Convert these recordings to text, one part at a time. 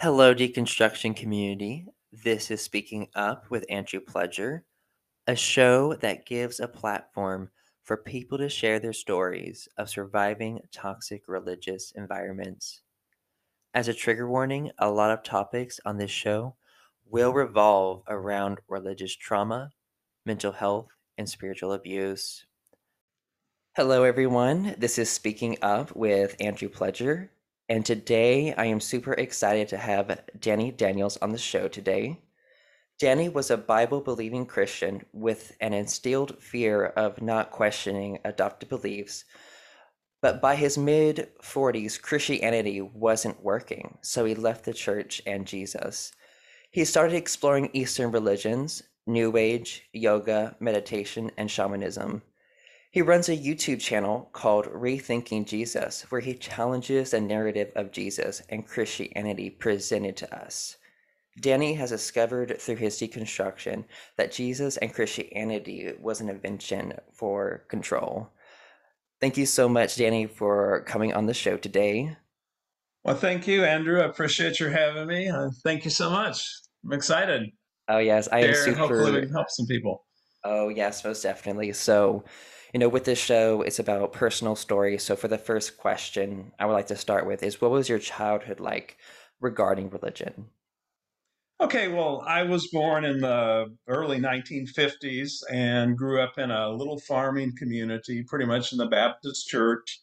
Hello, deconstruction community. This is Speaking Up with Andrew Pledger, a show that gives a platform for people to share their stories of surviving toxic religious environments. As a trigger warning, a lot of topics on this show will revolve around religious trauma, mental health, and spiritual abuse. Hello, everyone. This is Speaking Up with Andrew Pledger. And today I am super excited to have Danny Daniels on the show today. Danny was a Bible believing Christian with an instilled fear of not questioning adopted beliefs. But by his mid 40s, Christianity wasn't working, so he left the church and Jesus. He started exploring Eastern religions, New Age, yoga, meditation, and shamanism. He runs a YouTube channel called Rethinking Jesus, where he challenges the narrative of Jesus and Christianity presented to us. Danny has discovered through his deconstruction that Jesus and Christianity was an invention for control. Thank you so much, Danny, for coming on the show today. Well, thank you, Andrew. I appreciate your having me. Uh, thank you so much. I'm excited. Oh yes, I am Share super. Hopefully, we can help some people. Oh yes, most definitely. So, you know, with this show, it's about personal stories. So, for the first question, I would like to start with is what was your childhood like regarding religion? Okay, well, I was born in the early 1950s and grew up in a little farming community, pretty much in the Baptist church.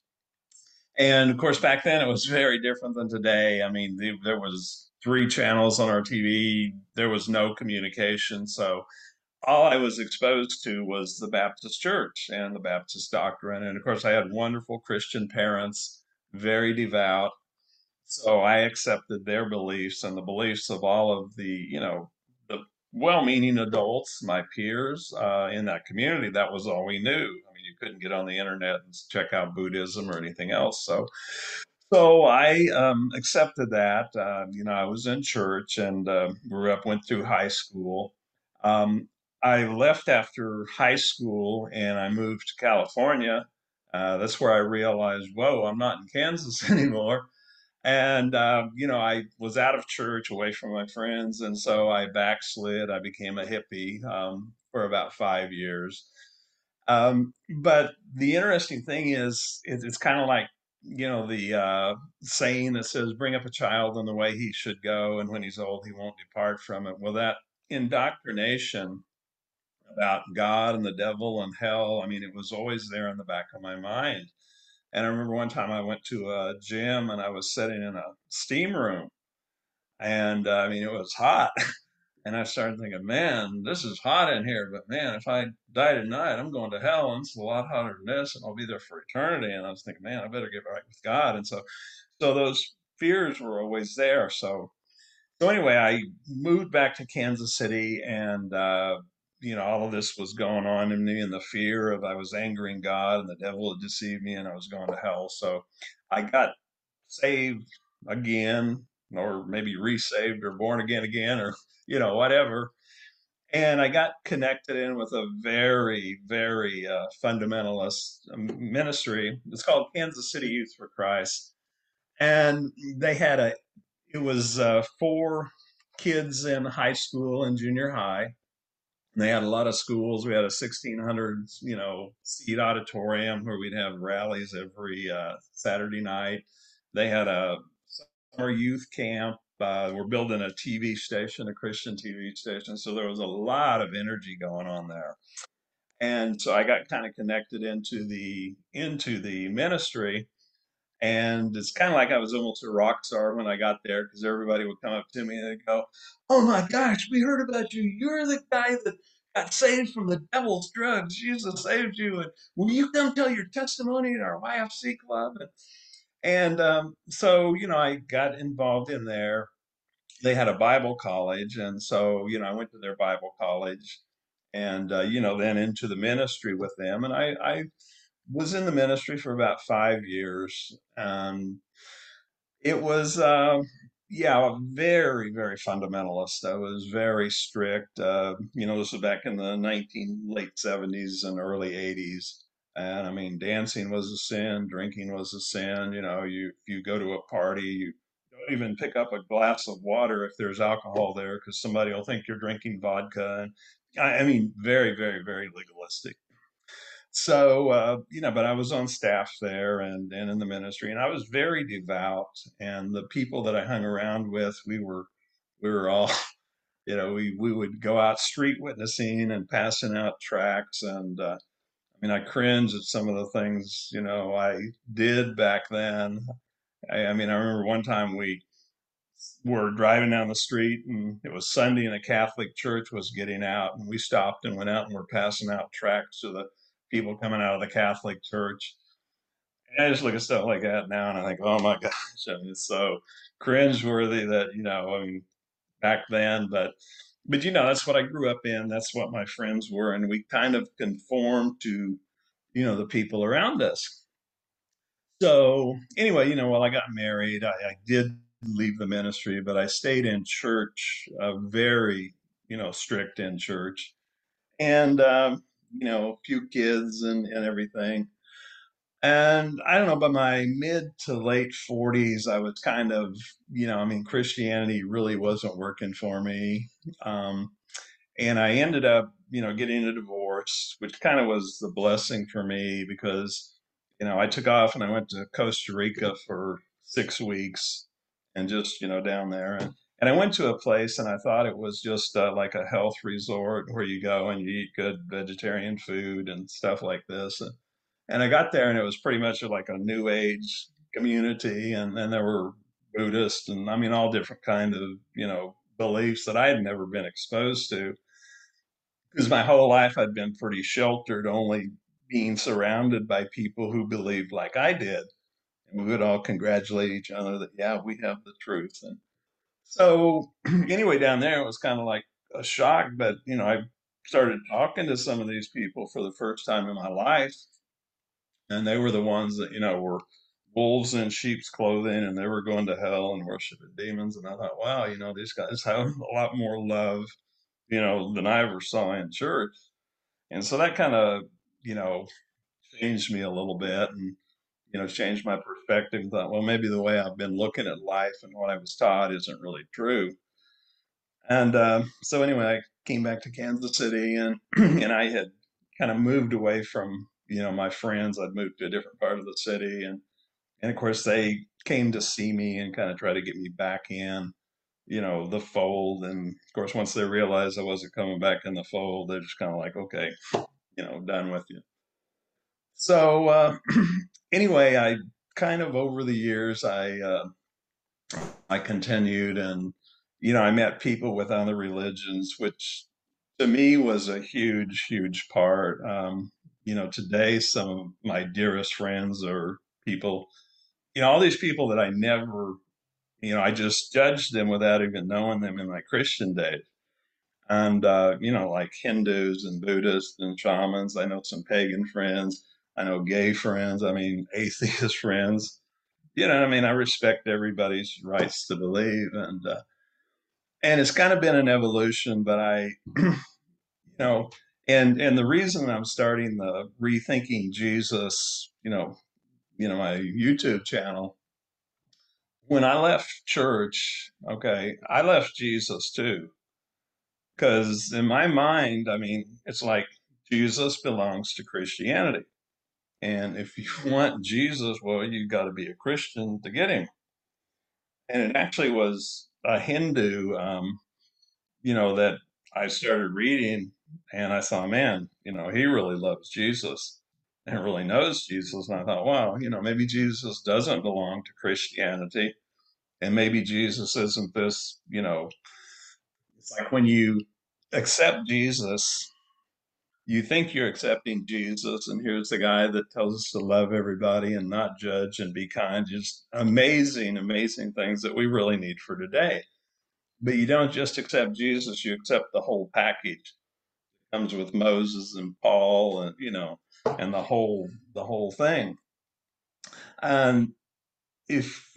And of course, back then it was very different than today. I mean, there was three channels on our TV. There was no communication, so all I was exposed to was the Baptist church and the Baptist doctrine. And of course, I had wonderful Christian parents, very devout. So I accepted their beliefs and the beliefs of all of the, you know, the well-meaning adults, my peers uh, in that community. That was all we knew. I mean, you couldn't get on the internet and check out Buddhism or anything else. So, so I um, accepted that. Uh, you know, I was in church and uh, grew up, went through high school. Um, I left after high school and I moved to California. Uh, that's where I realized, whoa, I'm not in Kansas anymore. And, uh, you know, I was out of church, away from my friends. And so I backslid. I became a hippie um, for about five years. Um, but the interesting thing is, it, it's kind of like, you know, the uh, saying that says, bring up a child in the way he should go, and when he's old, he won't depart from it. Well, that indoctrination about God and the devil and hell. I mean, it was always there in the back of my mind. And I remember one time I went to a gym and I was sitting in a steam room, and uh, I mean, it was hot. And I started thinking, man, this is hot in here, but man, if I die tonight, I'm going to hell, and it's a lot hotter than this, and I'll be there for eternity. And I was thinking, man, I better get right with God. And so, so those fears were always there. So, so anyway, I moved back to Kansas City, and uh, you know, all of this was going on in me and the fear of I was angering God and the devil had deceived me and I was going to hell. So I got saved again, or maybe resaved or born again again, or, you know, whatever. And I got connected in with a very, very uh, fundamentalist um, ministry. It's called Kansas City Youth for Christ. And they had a, it was uh, for kids in high school and junior high they had a lot of schools. We had a 1600, you know, seat auditorium where we'd have rallies every uh, Saturday night. They had a summer youth camp. Uh, we're building a TV station, a Christian TV station. So there was a lot of energy going on there. And so I got kind of connected into the into the ministry. And it's kind of like I was almost a rock star when I got there because everybody would come up to me and they'd go, Oh my gosh, we heard about you. You're the guy that got saved from the devil's drugs. Jesus saved you. And will you come tell your testimony in our YFC club? And, and um, so, you know, I got involved in there. They had a Bible college. And so, you know, I went to their Bible college and, uh, you know, then into the ministry with them. And I, I was in the ministry for about five years. And it was, uh, yeah, very, very fundamentalist. I was very strict. Uh, you know, this was back in the 19 late 70s and early 80s. And I mean, dancing was a sin, drinking was a sin. You know, you you go to a party, you don't even pick up a glass of water if there's alcohol there because somebody will think you're drinking vodka. And I, I mean, very, very, very legalistic. So, uh, you know, but I was on staff there and, and in the ministry, and I was very devout. And the people that I hung around with, we were, we were all, you know, we, we would go out street witnessing and passing out tracts. And, uh, I mean, I cringe at some of the things, you know, I did back then. I, I mean, I remember one time we were driving down the street and it was Sunday and a Catholic church was getting out and we stopped and went out and we were passing out tracts to the people coming out of the Catholic church. And I just look at stuff like that now and I think, oh my gosh, I mean, it's so cringeworthy that, you know, I mean, back then, but but you know, that's what I grew up in. That's what my friends were, and we kind of conformed to, you know, the people around us. So anyway, you know, while I got married, I, I did leave the ministry, but I stayed in church, uh, very, you know, strict in church, and um, you know, a few kids and and everything. And I don't know, by my mid to late 40s, I was kind of, you know, I mean, Christianity really wasn't working for me. Um, and I ended up, you know, getting a divorce, which kind of was the blessing for me because, you know, I took off and I went to Costa Rica for six weeks and just, you know, down there. And, and I went to a place and I thought it was just uh, like a health resort where you go and you eat good vegetarian food and stuff like this. And, and I got there and it was pretty much like a new age community and then there were Buddhists and I mean all different kind of, you know, beliefs that I had never been exposed to. Because my whole life I'd been pretty sheltered, only being surrounded by people who believed like I did. And we would all congratulate each other that, yeah, we have the truth. And so anyway, down there it was kind of like a shock, but you know, I started talking to some of these people for the first time in my life and they were the ones that you know were wolves in sheep's clothing and they were going to hell and worshiping demons and i thought wow you know these guys have a lot more love you know than i ever saw in church. And so that kind of you know changed me a little bit and you know changed my perspective thought well maybe the way i've been looking at life and what i was taught isn't really true and uh, so anyway i came back to kansas city and and i had kind of moved away from you know, my friends, I'd moved to a different part of the city. And, and of course, they came to see me and kind of try to get me back in, you know, the fold. And of course, once they realized I wasn't coming back in the fold, they're just kind of like, okay, you know, done with you. So, uh, anyway, I kind of over the years, I, uh, I continued and, you know, I met people with other religions, which to me was a huge, huge part. Um, you know, today some of my dearest friends are people, you know, all these people that I never, you know, I just judged them without even knowing them in my Christian days. And, uh, you know, like Hindus and Buddhists and shamans. I know some pagan friends. I know gay friends. I mean, atheist friends. You know, I mean, I respect everybody's rights to believe. And, uh, and it's kind of been an evolution, but I, you know, and and the reason I'm starting the rethinking Jesus, you know, you know, my YouTube channel, when I left church, okay, I left Jesus too. Because in my mind, I mean, it's like Jesus belongs to Christianity. And if you want Jesus, well, you got to be a Christian to get him. And it actually was a Hindu, um, you know, that I started reading and I saw, man, you know, he really loves Jesus and really knows Jesus. And I thought, wow, you know, maybe Jesus doesn't belong to Christianity. And maybe Jesus isn't this, you know, it's like when you accept Jesus, you think you're accepting Jesus, and here's the guy that tells us to love everybody and not judge and be kind. Just amazing, amazing things that we really need for today. But you don't just accept Jesus, you accept the whole package It comes with Moses and Paul and you know and the whole the whole thing. And if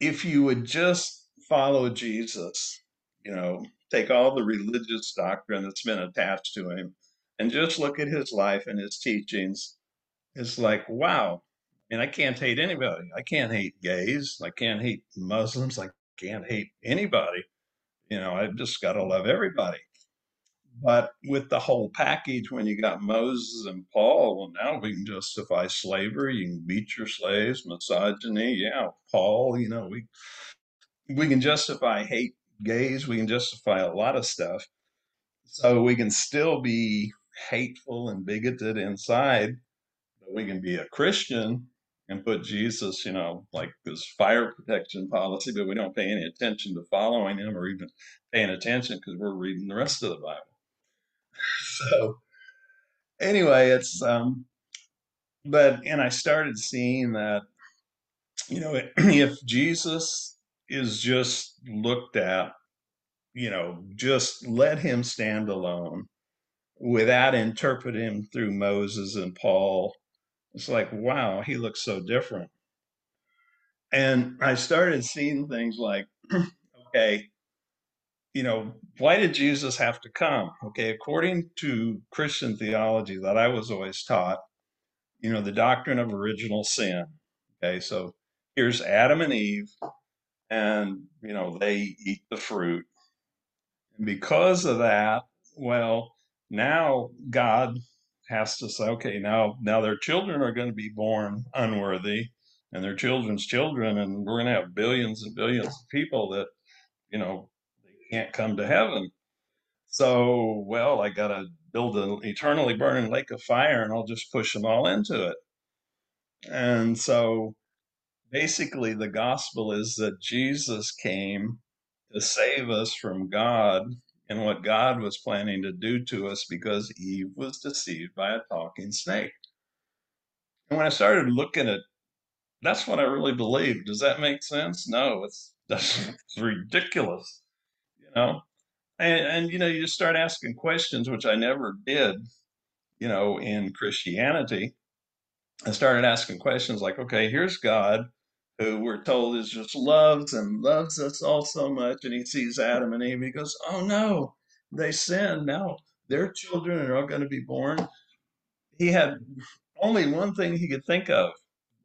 if you would just follow Jesus, you know, take all the religious doctrine that's been attached to him and just look at his life and his teachings, it's like, wow. And I can't hate anybody. I can't hate gays. I can't hate Muslims. I can't hate anybody. You know, I've just got to love everybody. But with the whole package, when you got Moses and Paul, well, now we can justify slavery. You can beat your slaves, misogyny. Yeah, Paul, you know, we we can justify hate gays. We can justify a lot of stuff. So we can still be hateful and bigoted inside, but we can be a Christian and put Jesus, you know, like this fire protection policy, but we don't pay any attention to following him or even paying attention because we're reading the rest of the Bible. so anyway, it's um but and I started seeing that you know if Jesus is just looked at, you know, just let him stand alone without interpreting him through Moses and Paul. It's like, wow, he looks so different. And I started seeing things like, okay, you know, why did Jesus have to come? Okay, according to Christian theology that I was always taught, you know, the doctrine of original sin. Okay, so here's Adam and Eve, and, you know, they eat the fruit. And because of that, well, now God has to say, okay, now now their children are going to be born unworthy, and their children's children, and we're going to have billions and billions of people that, you know, they can't come to heaven. So, well, I got to build an eternally burning lake of fire, and I'll just push them all into it. And so, basically, the gospel is that Jesus came to save us from God and what God was planning to do to us because Eve was deceived by a talking snake. And when I started looking at that's what I really believe. Does that make sense? No, it's that's ridiculous. You know? And and you know, you just start asking questions, which I never did, you know, in Christianity. I started asking questions like, okay, here's God who we're told is just loves and loves us all so much. And he sees Adam and Eve. He goes, Oh no, they sinned. Now their children are all going to be born. He had only one thing he could think of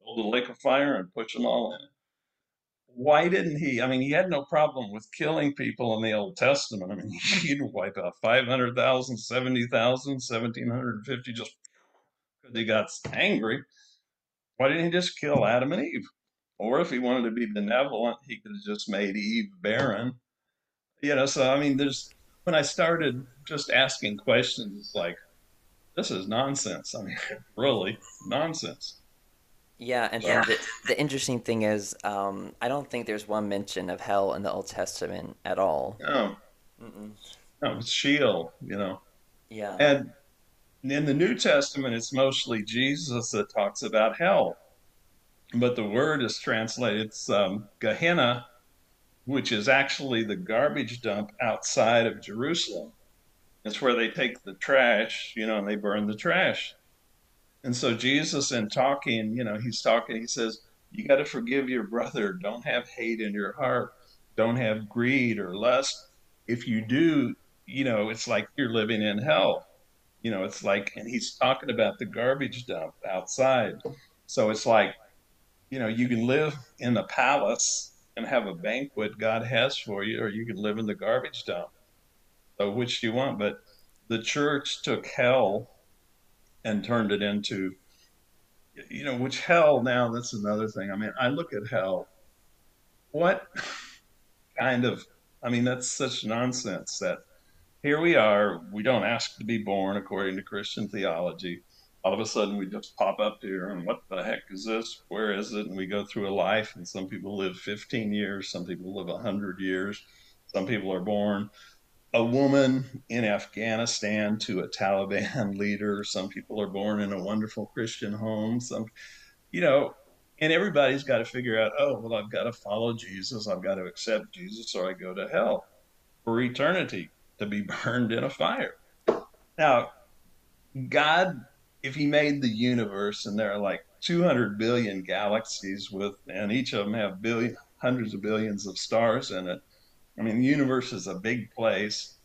build a lake of fire and push them all in. Why didn't he? I mean, he had no problem with killing people in the Old Testament. I mean, he'd wipe out 500,000, 70,000, 1,750 just because he got angry. Why didn't he just kill Adam and Eve? Or if he wanted to be benevolent, he could have just made Eve barren. You know, so I mean, there's when I started just asking questions it's like, this is nonsense. I mean, really nonsense. Yeah, and, and the, the interesting thing is, um, I don't think there's one mention of hell in the Old Testament at all. no, Mm-mm. no, it's Sheol, you know. Yeah. And in the New Testament, it's mostly Jesus that talks about hell. But the word is translated, it's um, Gehenna, which is actually the garbage dump outside of Jerusalem. It's where they take the trash, you know, and they burn the trash. And so Jesus, in talking, you know, he's talking, he says, You got to forgive your brother. Don't have hate in your heart. Don't have greed or lust. If you do, you know, it's like you're living in hell. You know, it's like, and he's talking about the garbage dump outside. So it's like, you know, you can live in the palace and have a banquet God has for you, or you can live in the garbage dump. So which do you want? But the church took hell and turned it into, you know, which hell now, that's another thing. I mean, I look at hell. What kind of, I mean, that's such nonsense that here we are, we don't ask to be born according to Christian theology. All of a sudden, we just pop up here, and what the heck is this? Where is it? And we go through a life, and some people live 15 years, some people live 100 years, some people are born a woman in Afghanistan to a Taliban leader. Some people are born in a wonderful Christian home. Some, you know, and everybody's got to figure out, oh, well, I've got to follow Jesus. I've got to accept Jesus or I go to hell for eternity to be burned in a fire. Now, God, if He made the universe and there are like 200 billion galaxies with, and each of them have billion, hundreds of billions of stars in it. I mean, the universe is a big place.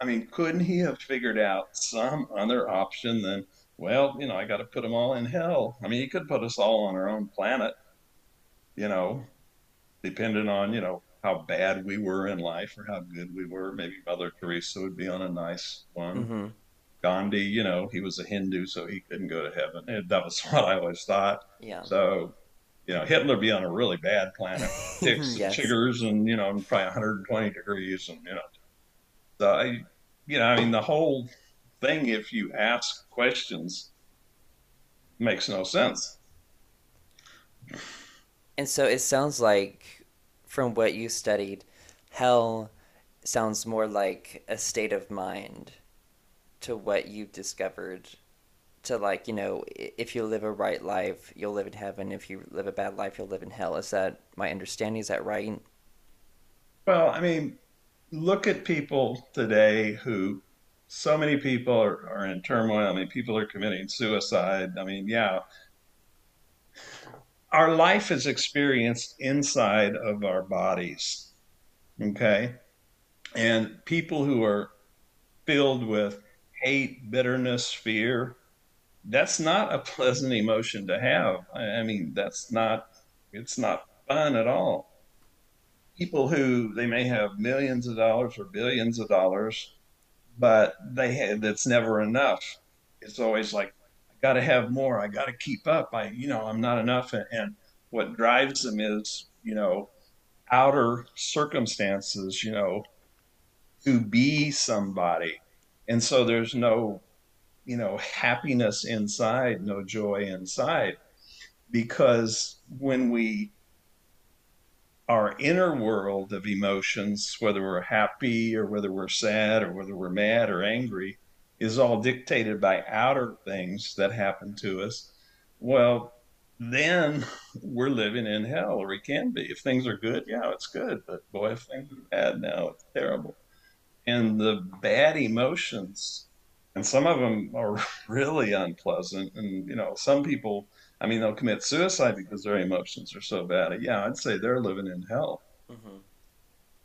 I mean, couldn't He have figured out some other option than, well, you know, I got to put them all in hell? I mean, He could put us all on our own planet, you know, depending on, you know, how bad we were in life or how good we were. Maybe Mother Teresa would be on a nice one. Mm-hmm. Gandhi, you know, he was a Hindu, so he couldn't go to heaven. And that was what I always thought. Yeah. So, you know, Hitler be on a really bad planet, ticks, Yes. chiggers, and you know, probably 120 degrees, and you know, so I, you know, I mean, the whole thing, if you ask questions, makes no sense. And so it sounds like, from what you studied, hell sounds more like a state of mind to what you've discovered. To like, you know, if you live a right life, you'll live in heaven. If you live a bad life, you'll live in hell. Is that my understanding? Is that right? Well, I mean, look at people today who so many people are, are in turmoil. I mean, people are committing suicide. I mean, yeah, our life is experienced inside of our bodies. Okay. And people who are filled with hate, bitterness, fear, that's not a pleasant emotion to have. I, mean, that's not, it's not fun at all. People who they may have millions of dollars or billions of dollars, but they have, it's never enough. It's always like, I got to have more. I got to keep up. I, you know, I'm not enough. And, and what drives them is, you know, outer circumstances, you know, to be somebody. And so there's no, you know, happiness inside, no joy inside. Because when we, our inner world of emotions, whether we're happy or whether we're sad or whether we're mad or angry, is all dictated by outer things that happen to us. Well, then we're living in hell, or we can be. If things are good, yeah, it's good. But boy, if things are bad now, it's terrible and the bad emotions. And some of them are really unpleasant. And you know some people i mean they'll commit suicide because their emotions are so bad. Yeah i'd say they're living in hell. Mm-hmm.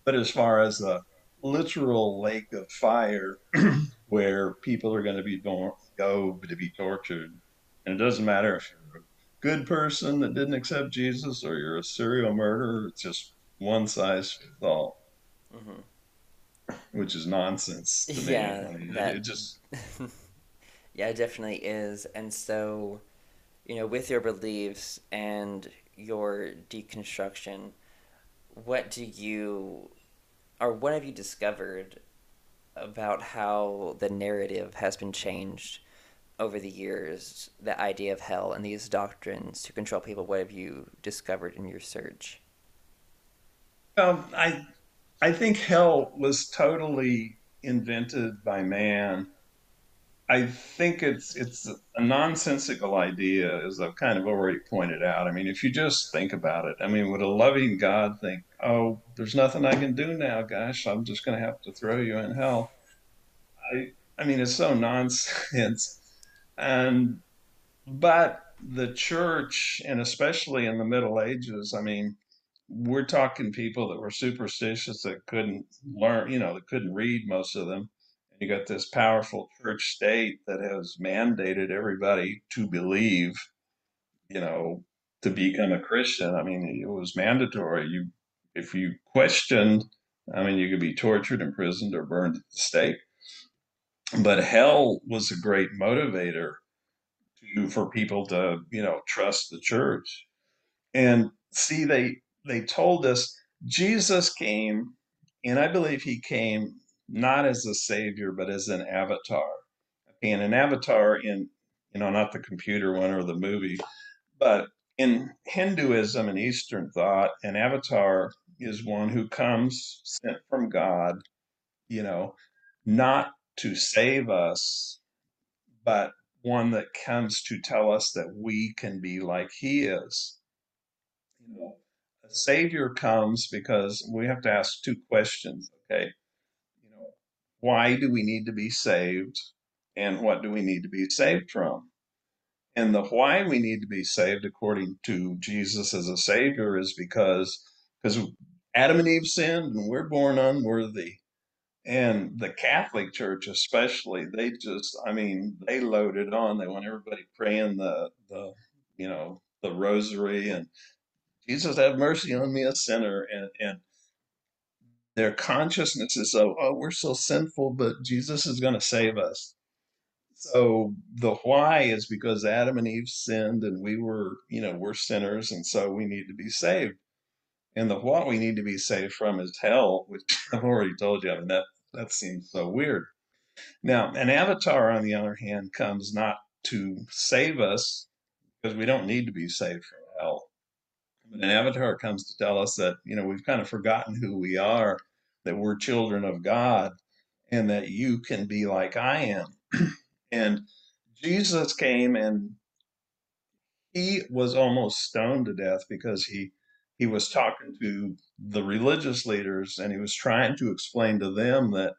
but as far as a literal lake of fire where people are going to be go to be tortured. And it doesn't matter if you're a good person that didn't accept jesus or you're a serial murderer it's just one size fits all. Mm-hmm. Which is nonsense to me Yeah, I mean, it, that it just yeah, it definitely is. And so, you know, with your beliefs and your deconstruction, what do you or what have you discovered about how the narrative has been changed over the years, the idea of hell and these doctrines to control people? What have you discovered in your search? Um, I I think hell was totally invented by man. I think it's it's a nonsensical idea, as I've kind of already pointed out. I mean, if you just think about it, I mean, would a loving God think, "Oh, there's nothing I can do now, gosh, I'm just going to have to throw you in hell"? I I mean, it's so nonsense. And but the church, and especially in the Middle Ages, I mean, we're talking people that were superstitious that couldn't learn, you know, that couldn't read most of them. And you got this powerful church state that has mandated everybody to believe, you know, to become a Christian. I mean, it was mandatory. You, if you questioned, I mean, you could be tortured, imprisoned, or burned at the stake. But hell was a great motivator to, for people to, you know, trust the church. And see, they they told us Jesus came, and I believe he came not as a savior, but as an avatar. And an avatar in, you know, not the computer one or the movie, but in Hinduism and Eastern thought, an avatar is one who comes sent from God, you know, not to save us, but one that comes to tell us that we can be like he is. You know, a savior comes because we have to ask two questions, okay? You know, why do we need to be saved and what do we need to be saved from? And the why we need to be saved according to Jesus as a savior is because because Adam and Eve sinned and we're born unworthy. And the Catholic Church especially, they just I mean, they load it on. They want everybody praying the the you know, the rosary and Jesus have mercy on me a sinner and and Their consciousness is, oh, oh we're so sinful, but Jesus is going to save us. So the why is because Adam and Eve sinned and we were, you know, we're sinners and so we need to be saved. And the what we need to be saved from is hell, which I've already told you. I mean, that, that seems so weird. Now, an avatar, on the other hand, comes not to save us because we don't need to be saved from hell. An avatar comes to tell us that, you know, we've kind of forgotten who we are, that we're children of God, and that you can be like I am. and Jesus came and he was almost stoned to death because he he was talking to the religious leaders and he was trying to explain to them that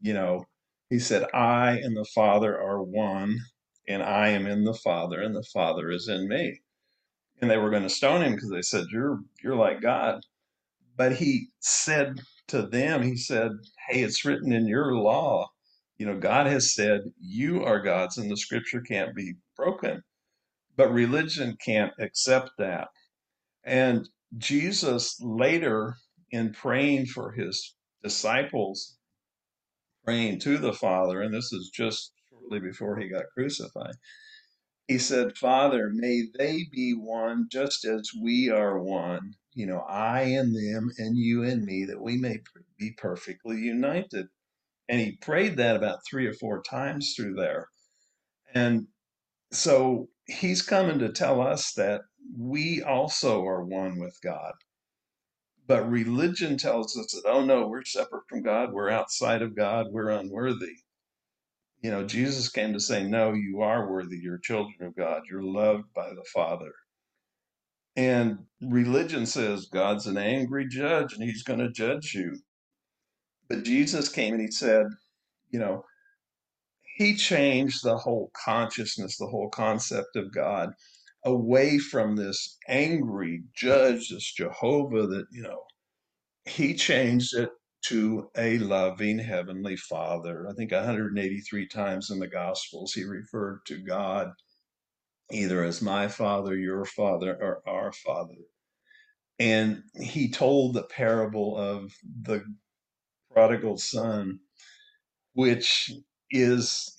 you know he said i and the father are one and i am in the father and the father is in me and they were going to stone him because they said you're you're like god but he said to them he said hey it's written in your law you know god has said you are gods and the scripture can't be broken but religion can't accept that. And Jesus later, in praying for his disciples, praying to the Father, and this is just shortly before he got crucified, he said, Father, may they be one just as we are one, you know, I and them and you and me, that we may be perfectly united. And he prayed that about three or four times through there. And so he's coming to tell us that we also are one with God. But religion tells us that, oh no, we're separate from God, we're outside of God, we're unworthy. You know, Jesus came to say, no, you are worthy, you're children of God, you're loved by the Father. And religion says God's an angry judge and he's going to judge you. But Jesus came and he said, you know, he changed the whole consciousness, the whole concept of God away from this angry judge, this Jehovah that, you know, he changed it to a loving heavenly father. I think 183 times in the Gospels he referred to God either as my father, your father, or our father. And he told the parable of the prodigal son, which is,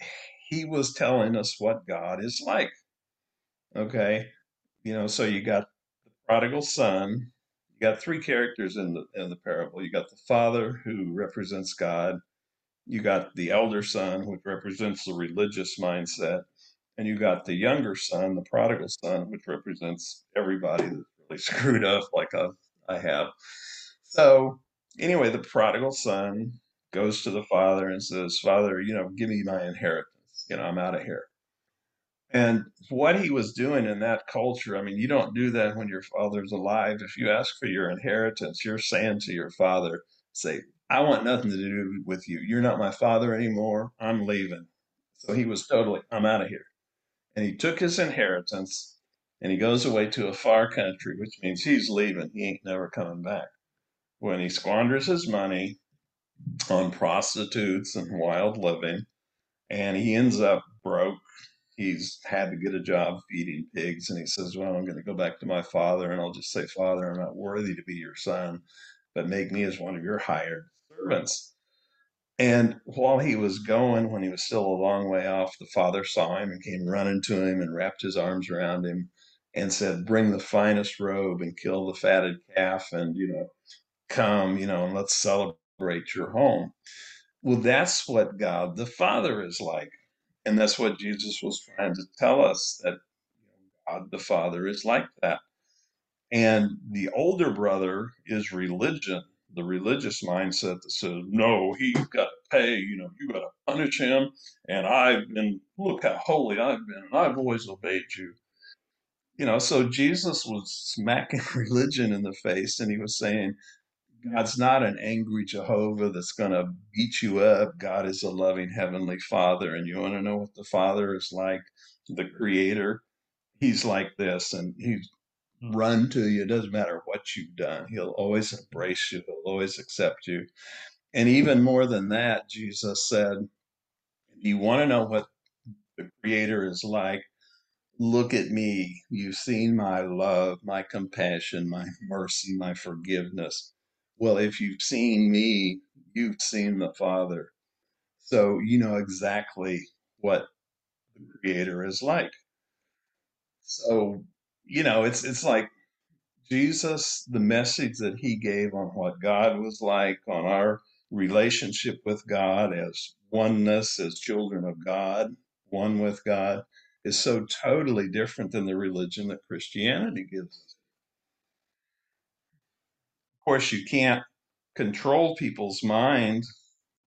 he was telling us what God is like. Okay. You know, so you got the prodigal son, you got three characters in the in the parable. You got the father who represents God, you got the elder son, which represents the religious mindset, and you got the younger son, the prodigal son, which represents everybody that's really screwed up like I, I have. So anyway, the prodigal son goes to the father and says, Father, you know, give me my inheritance. You know, I'm out of here. And what he was doing in that culture, I mean, you don't do that when your father's alive. If you ask for your inheritance, you're saying to your father, say, I want nothing to do with you. You're not my father anymore. I'm leaving. So he was totally, I'm out of here. And he took his inheritance and he goes away to a far country, which means he's leaving. He ain't never coming back. When he squanders his money on prostitutes and wild living, and he ends up broke he's had to get a job feeding pigs and he says well i'm going to go back to my father and i'll just say father i'm not worthy to be your son but make me as one of your hired servants and while he was going when he was still a long way off the father saw him and came running to him and wrapped his arms around him and said bring the finest robe and kill the fatted calf and you know come you know and let's celebrate your home. Well that's what god the father is like and that's what Jesus was trying to tell us that God the Father is like that. And the older brother is religion, the religious mindset that says, no, he's got to pay, you know, you got to punish him. And I've been, look how holy I've been, and I've always obeyed you. You know, so Jesus was smacking religion in the face and he was saying, God's not an angry Jehovah that's going to beat you up. God is a loving heavenly father. And you want to know what the father is like? The creator. He's like this and he's run to you. It doesn't matter what you've done. He'll always embrace you. He'll always accept you. And even more than that, Jesus said, if you want to know what the creator is like, look at me. You've seen my love, my compassion, my mercy, my forgiveness well, if you've seen me, you've seen the Father. So you know exactly what the Creator is like. So, you know, it's it's like Jesus, the message that he gave on what God was like, on our relationship with God as oneness, as children of God, one with God, is so totally different than the religion that Christianity gives us. Course, you can't control people's mind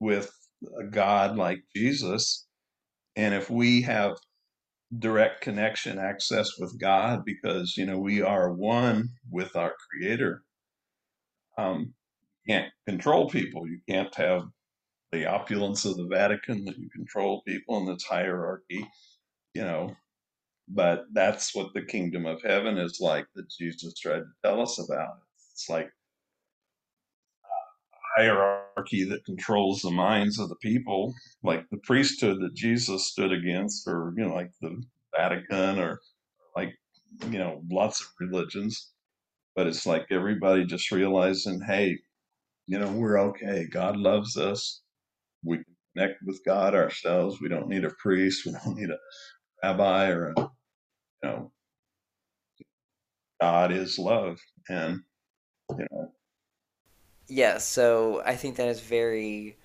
with a God like Jesus. And if we have direct connection, access with God, because, you know, we are one with our Creator, um, you can't control people. You can't have the opulence of the Vatican that you control people in this hierarchy, you know. But that's what the kingdom of heaven is like that Jesus tried to tell us about. It's like hierarchy that controls the minds of the people, like the priesthood that Jesus stood against, or you know, like the Vatican, or like you know, lots of religions. But it's like everybody just realizing, hey, you know, we're okay. God loves us. We can connect with God ourselves. We don't need a priest. We don't need a rabbi or a, you know, God is love. And, Yeah, so I think that is very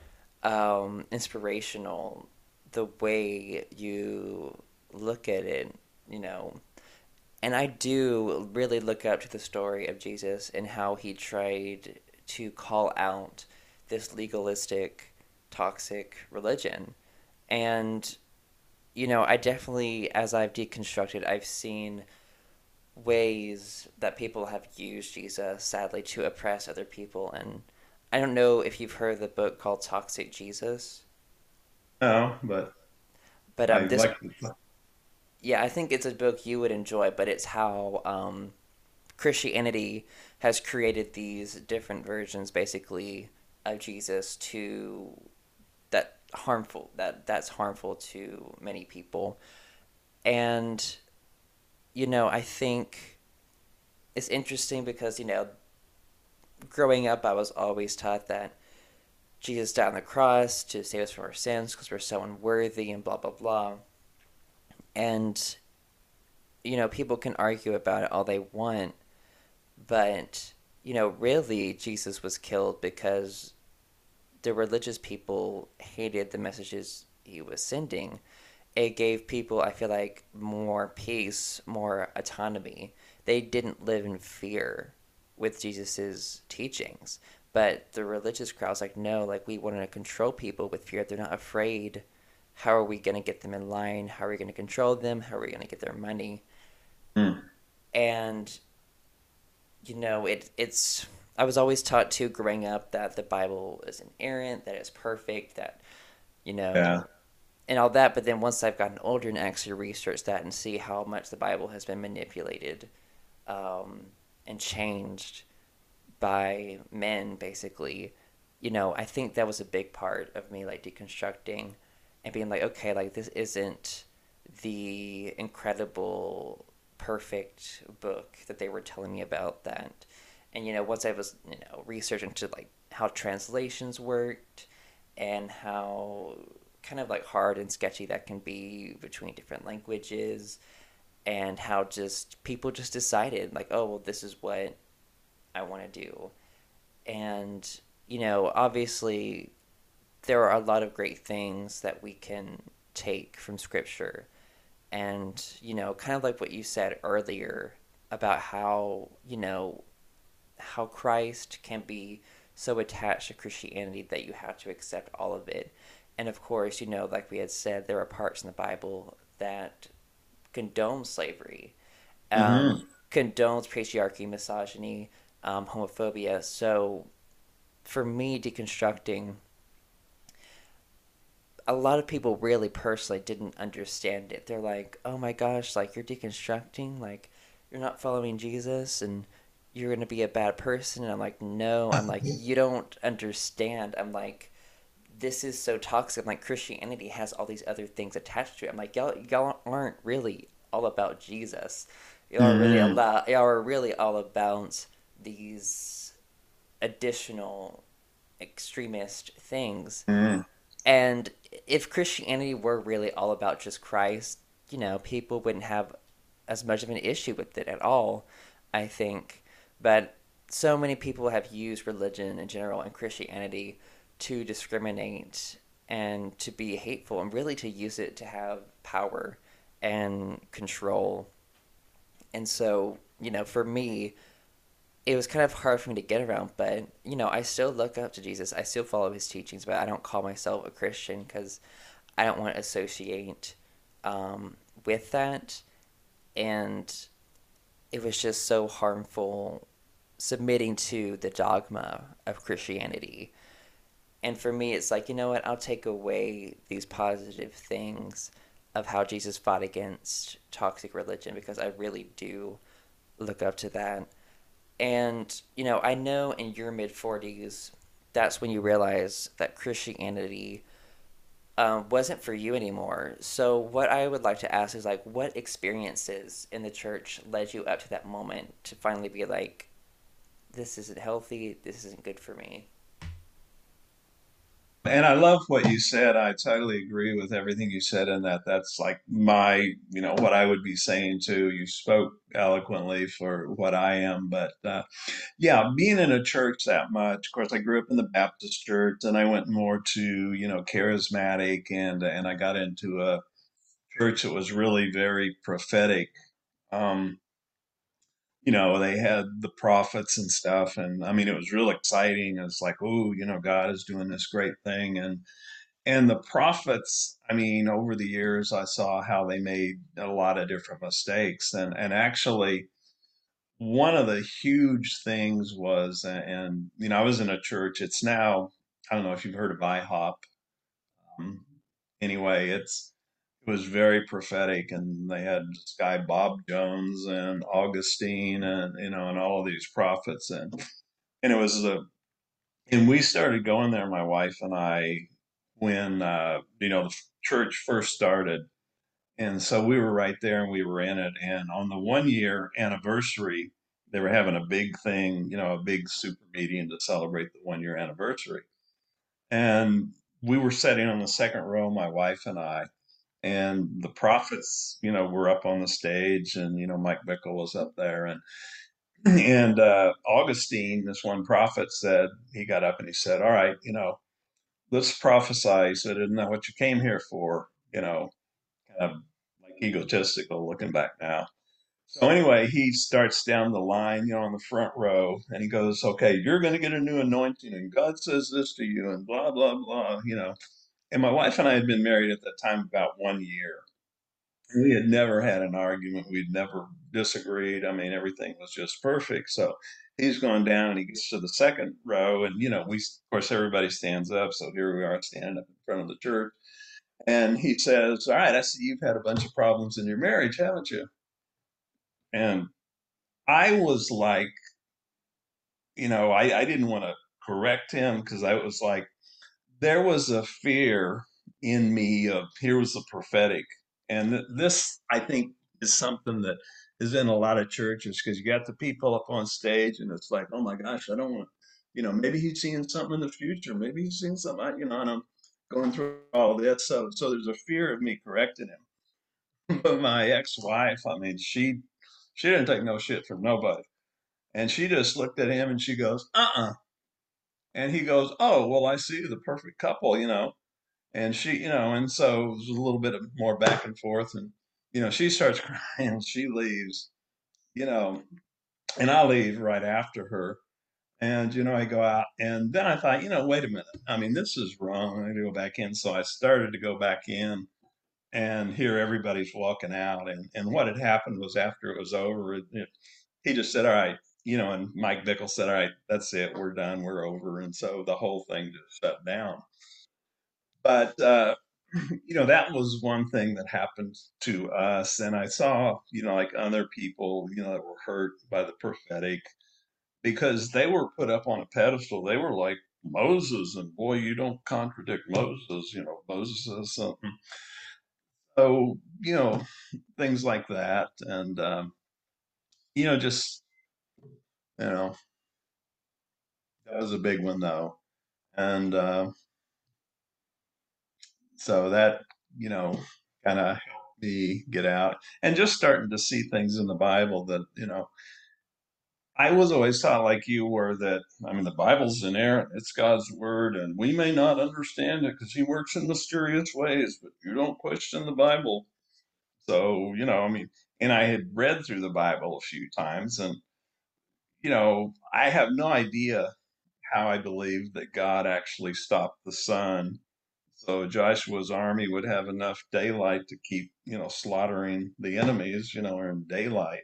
um, inspirational the way you look at it, you know. And I do really look up to the story of Jesus and how he tried to call out this legalistic, toxic religion. And, you know, I definitely, as I've deconstructed, I've seen ways that people have used Jesus, sadly, to oppress other people. And I don't know if you've heard the book called Toxic Jesus, no, but but um, this, like, yeah, I think it's a book you would enjoy. But it's how um, Christianity has created these different versions, basically, of Jesus to that harmful that that's harmful to many people. And you know, I think it's interesting because you know, growing up, I was always taught that Jesus died on the cross to save us from our sins because we're so unworthy and blah blah blah. And you know, people can argue about it all they want, but you know, really Jesus was killed because the religious people hated the messages he was sending. It gave people, I feel like, more peace, more autonomy. They didn't live in fear with Jesus's teachings. But the religious crowd's like, no, like we want to control people with fear. They're not afraid. How are we going to get them in line? How are we going to control them? How are we going to get their money? mm, And you know, it it's I was always taught too growing up that the Bible is inerrant, that it's perfect, that you know, yeah, know, and all that. But then once I've gotten older and actually researched that and see how much the Bible has been manipulated um, and changed by men, basically, you know, I think that was a big part of me like deconstructing and being like, okay, like this isn't the incredible, perfect book that they were telling me about that. And you know, once I was, you know, researching to like how translations worked and how kind of like hard and sketchy that can be between different languages and how just people just decided like oh well this is what i want to do. And you know obviously there are a lot of great things that we can take from scripture. And you know kind of like what you said earlier about how you know how christ can be so attached to christianity that you have to accept all of it and of course you know like we had said there are parts in the bible that condone slavery um, hmm condones patriarchy misogyny um, homophobia so for me deconstructing a lot of people really personally didn't understand it. They're like, "Oh my gosh, like you're deconstructing, like you're not following Jesus and you're going to be a bad person." And I'm like, "No, I'm like you don't understand." I'm like this is so toxic. I'm like Christianity has all these other things attached to it. I'm like y'all y'all aren't really all about Jesus. Y'all are really a hmm y'all are really all about these additional extremist things. Mm. And if Christianity were really all about just Christ, you know, people wouldn't have as much of an issue with it at all, I think. But so many people have used religion in general and Christianity to discriminate and to be hateful and really to use it to have power and control. And so, you know, for me, it was kind of hard for me to get around, but you know, I still look up to Jesus. I still follow his teachings, but I don't call myself a Christian because I don't want to associate um, with that. And it was just so harmful submitting to the dogma of Christianity. And for me, it's like, you know what? I'll take away these positive things of how Jesus fought against toxic religion because I really do look up to that and, you know, I know in your mid 40s, that's when you realize that Christianity um, wasn't for you anymore. So, what I would like to ask is, like, what experiences in the church led you up to that moment to finally be like, this isn't healthy, this isn't good for me? And I love what you said. I totally agree with everything you said in that. That's like my, you know, what I would be saying too. You spoke eloquently for what I am, but uh, yeah, being in a church that much. Of course, I grew up in the Baptist church, and I went more to, you know, charismatic, and and I got into a church that was really very prophetic. Um, you know, they had the prophets and stuff. And I mean, it was real exciting. It's like, oh, you know, God is doing this great thing. And and the prophets, I mean, over the years, I saw how they made a lot of different mistakes. And and actually, one of the huge things was, and you know, I was in a church. It's now, I don't know if you've heard of IHOP. Um, anyway, it's it was very prophetic and they had this guy bob jones and augustine and you know and all of these prophets and and it was a and we started going there my wife and i when uh you know the church first started. And so we were right there and we were in it and on the one year anniversary they were having a big thing you know a big super meeting to celebrate the one year anniversary. And we were sitting on the second row my wife and i and the prophets, you know, were up on the stage, and you know, Mike Bickle was up there, and and uh, Augustine, this one prophet, said he got up and he said, "All right, you know, let's prophesy." He said, "Isn't that what you came here for?" You know, kind of like egotistical looking back now. So anyway, he starts down the line, you know, on the front row, and he goes, "Okay, you're going to get a new anointing, and God says this to you, and blah blah blah," you know. And my wife and I had been married at that time about one year. We had never had an argument. We'd never disagreed. I mean, everything was just perfect. So he's going down and he gets to the second row. And, you know, we, of course, everybody stands up. So here we are standing up in front of the church. And he says, All right, I see you've had a bunch of problems in your marriage, haven't you? And I was like, you know, I, I didn't want to correct him because I was like, there was a fear in me of here was the prophetic. And this, I think, is something that is in a lot of churches because you got the people up on stage and it's like, oh my gosh, I don't want, you know, maybe he's seeing something in the future. Maybe he's seeing something, you know, and I'm going through all this. So, so there's a fear of me correcting him. but my ex-wife, I mean, she, she didn't take no shit from nobody. And she just looked at him and she goes, uh-uh, and he goes, "Oh, well, I see the perfect couple, you know." And she, you know, and so it was a little bit of more back and forth, and you know, she starts crying, she leaves, you know, and I leave right after her. And you know, I go out, and then I thought, you know, wait a minute. I mean, this is wrong. I need to go back in. So I started to go back in, and here everybody's walking out. And and what had happened was after it was over, it, it, he just said, "All right, you know, and Mike Bickle said, all right, that's it. We're done. We're over. And so the whole thing just shut down. But, uh, you know, that was one thing that happened to us. And I saw, you know, like other people, you know, that were hurt by the prophetic because they were put up on a pedestal. They were like Moses, and boy, you don't contradict Moses, you know, Moses says something. So, you know, things like that. And, um, you know, just you know, that was a big one though. And uh, so that, you know, kind of helped me get out and just starting to see things in the Bible that, you know, I was always taught like you were that, I mean, the Bible's inerrant, it's God's word, and we may not understand it because he works in mysterious ways, but you don't question the Bible. So, you know, I mean, and I had read through the Bible a few times, and, you know, I have no idea how I believe that God actually stopped the sun so Joshua's army would have enough daylight to keep, you know, slaughtering the enemies, you know, in daylight.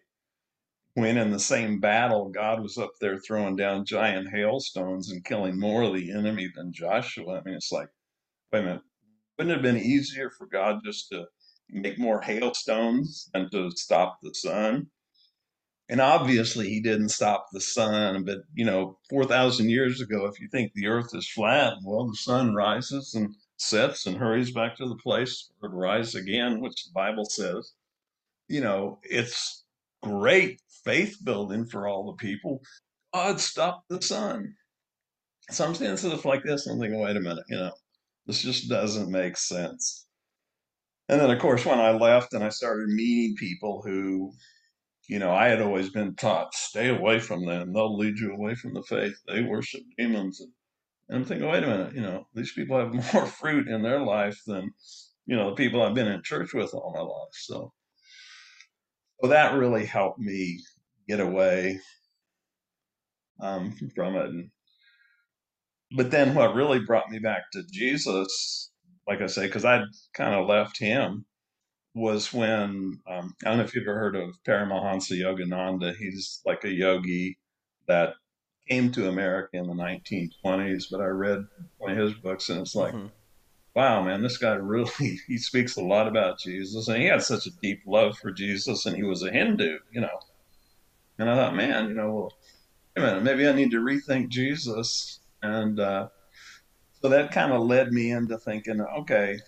When in the same battle, God was up there throwing down giant hailstones and killing more of the enemy than Joshua. I mean, it's like, wait a minute, wouldn't it have been easier for God just to make more hailstones than to stop the sun? And obviously, he didn't stop the sun, but you know, 4,000 years ago, if you think the earth is flat, well, the sun rises and sets and hurries back to the place for it to rise again, which the Bible says. You know, it's great faith building for all the people. God stopped the sun. So I'm seeing stuff like this and I'm thinking, wait a minute, you know, this just doesn't make sense. And then, of course, when I left and I started meeting people who, you know, I had always been taught, stay away from them. They'll lead you away from the faith. They worship demons. And I'm thinking, wait a minute, you know, these people have more fruit in their life than, you know, the people I've been in church with all my life. So, so that really helped me get away um, from it. But then what really brought me back to Jesus, like I say, because I'd kind of left him, was when um, I don't know if you've ever heard of Paramahansa Yogananda. He's like a yogi that came to America in the 1920s, but I read one of his books and it's like, mm-hmm. wow, man, this guy really, he speaks a lot about Jesus and he had such a deep love for Jesus and he was a Hindu, you know. And I thought, man, you know, well, wait a minute, maybe I need to rethink Jesus. And uh, so that kind of led me into thinking, okay,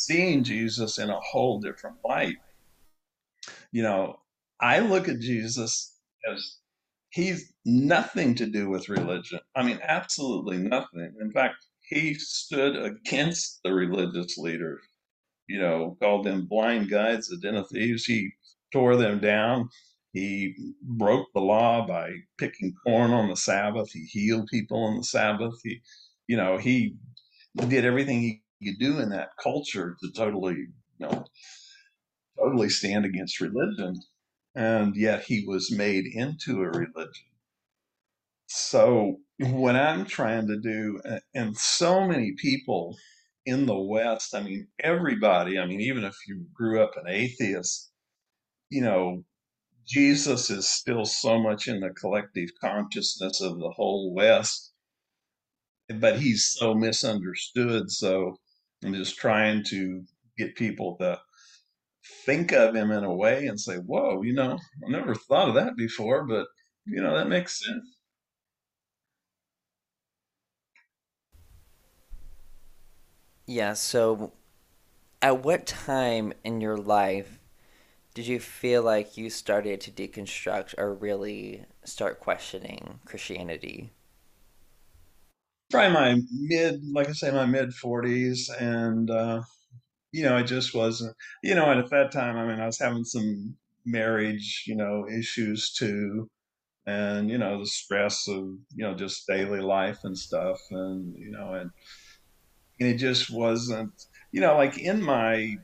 seeing Jesus in a whole different light. You know, I look at Jesus as he's nothing to do with religion. I mean, absolutely nothing. In fact, he stood against the religious leaders, you know, called them blind guides, the den of thieves. He tore them down. He broke the law by picking corn on the Sabbath. He healed people on the Sabbath. He, you know, he did everything he could do in that culture to totally, you know, totally stand against religion and yet he was made into a religion. So, what I'm trying to do, and so many people in the West, I mean, everybody, I mean, even if you grew up an atheist, you know, Jesus is still so much in the collective consciousness of the whole West, but he's so misunderstood. So, I'm just trying to get people to think of him in a way and say, whoa, you know, I never thought of that before, but, you know, that makes sense. Yeah, so at what time in your life did you feel like you started to deconstruct or really start questioning Christianity? Probably my mid, like I say, my mid 40s. And, uh, you know, it just wasn't, you know, and at that time, I mean, I was having some marriage, you know, issues too. And, you know, the stress of, you know, just daily life and stuff. And, you know, and, and it just wasn't, you know, like in my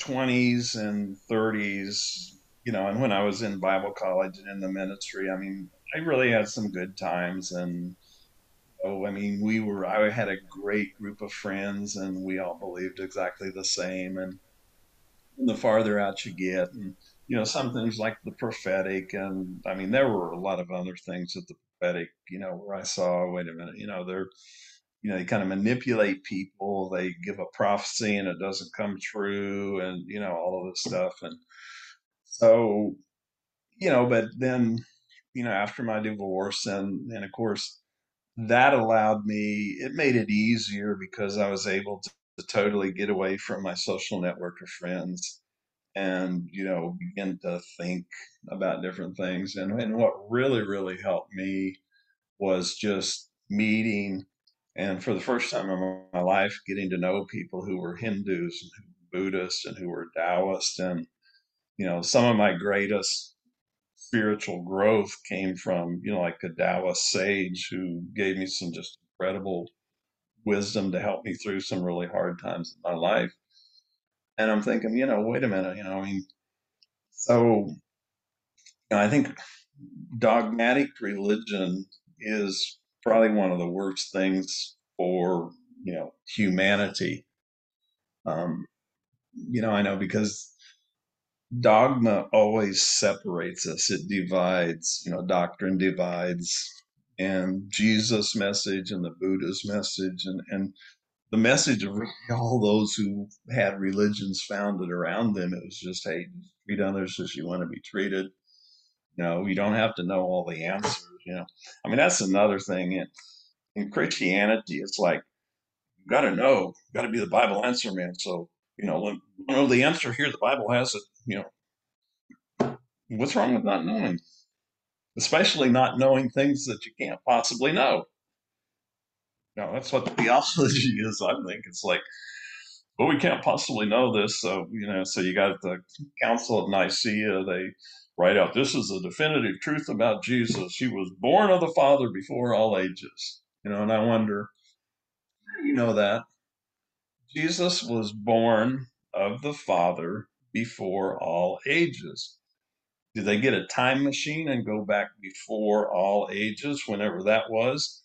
20s and 30s, you know, and when I was in Bible college and in the ministry, I mean, I really had some good times and, oh, I mean, we were, I had a great group of friends and we all believed exactly the same. And the farther out you get, and, you know, some things like the prophetic, and I mean, there were a lot of other things that the prophetic, you know, where I saw, wait a minute, you know, they're, you know, they kind of manipulate people. They give a prophecy and it doesn't come true, and you know all of this stuff. And so, you know, but then, you know, after my divorce, and and of course, that allowed me, it made it easier because I was able to, to totally get away from my social network of friends and, you know, begin to think about different things. And, and what really, really helped me was just meeting and for the first time in my life getting to know people who were Hindus and Buddhists and who were Taoists and you know some of my greatest spiritual growth came from you know like a Taoist sage who gave me some just incredible wisdom to help me through some really hard times in my life and I'm thinking you know wait a minute you know I mean so you know, I think dogmatic religion is probably one of the worst things for you know humanity. Um, you know, I know because dogma always separates us; it divides. You know, doctrine divides, and Jesus' message and the Buddha's message, and and the message of all those who had religions founded around them. It was just, hey, treat others as you want to be treated. You know, you don't have to know all the answers. You know, I mean, that's another thing. In, in Christianity, it's like you got to know, you got to be the Bible answer man. So you know, know the answer here. The Bible has it. You know, what's wrong with not knowing? Especially not knowing things that you can't possibly know. No, that's what theology is. I think it's like, well, we can't possibly know this. So you know, so you got the Council of Nicaea. They write out this is the definitive truth about Jesus. He was born of the Father before all ages. You know, and I wonder, you know that Jesus was born of the Father before all ages. Did they get a time machine and go back before all ages, whenever that was,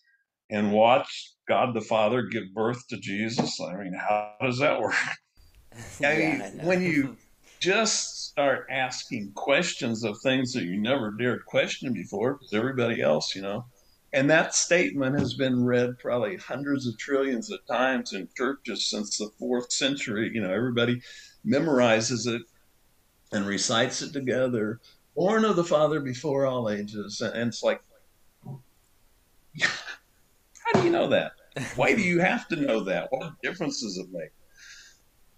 and watch God the Father give birth to Jesus? I mean, how does that work? I mean, I when you just start asking questions of things that you never dared question before, because everybody else, you know, and that statement has been read probably hundreds of trillions of times in churches since the fourth century. You know, everybody memorizes it and recites it together. Born of the Father before all ages. And it's like, how do you know that? Why do you have to know that? What difference does it make?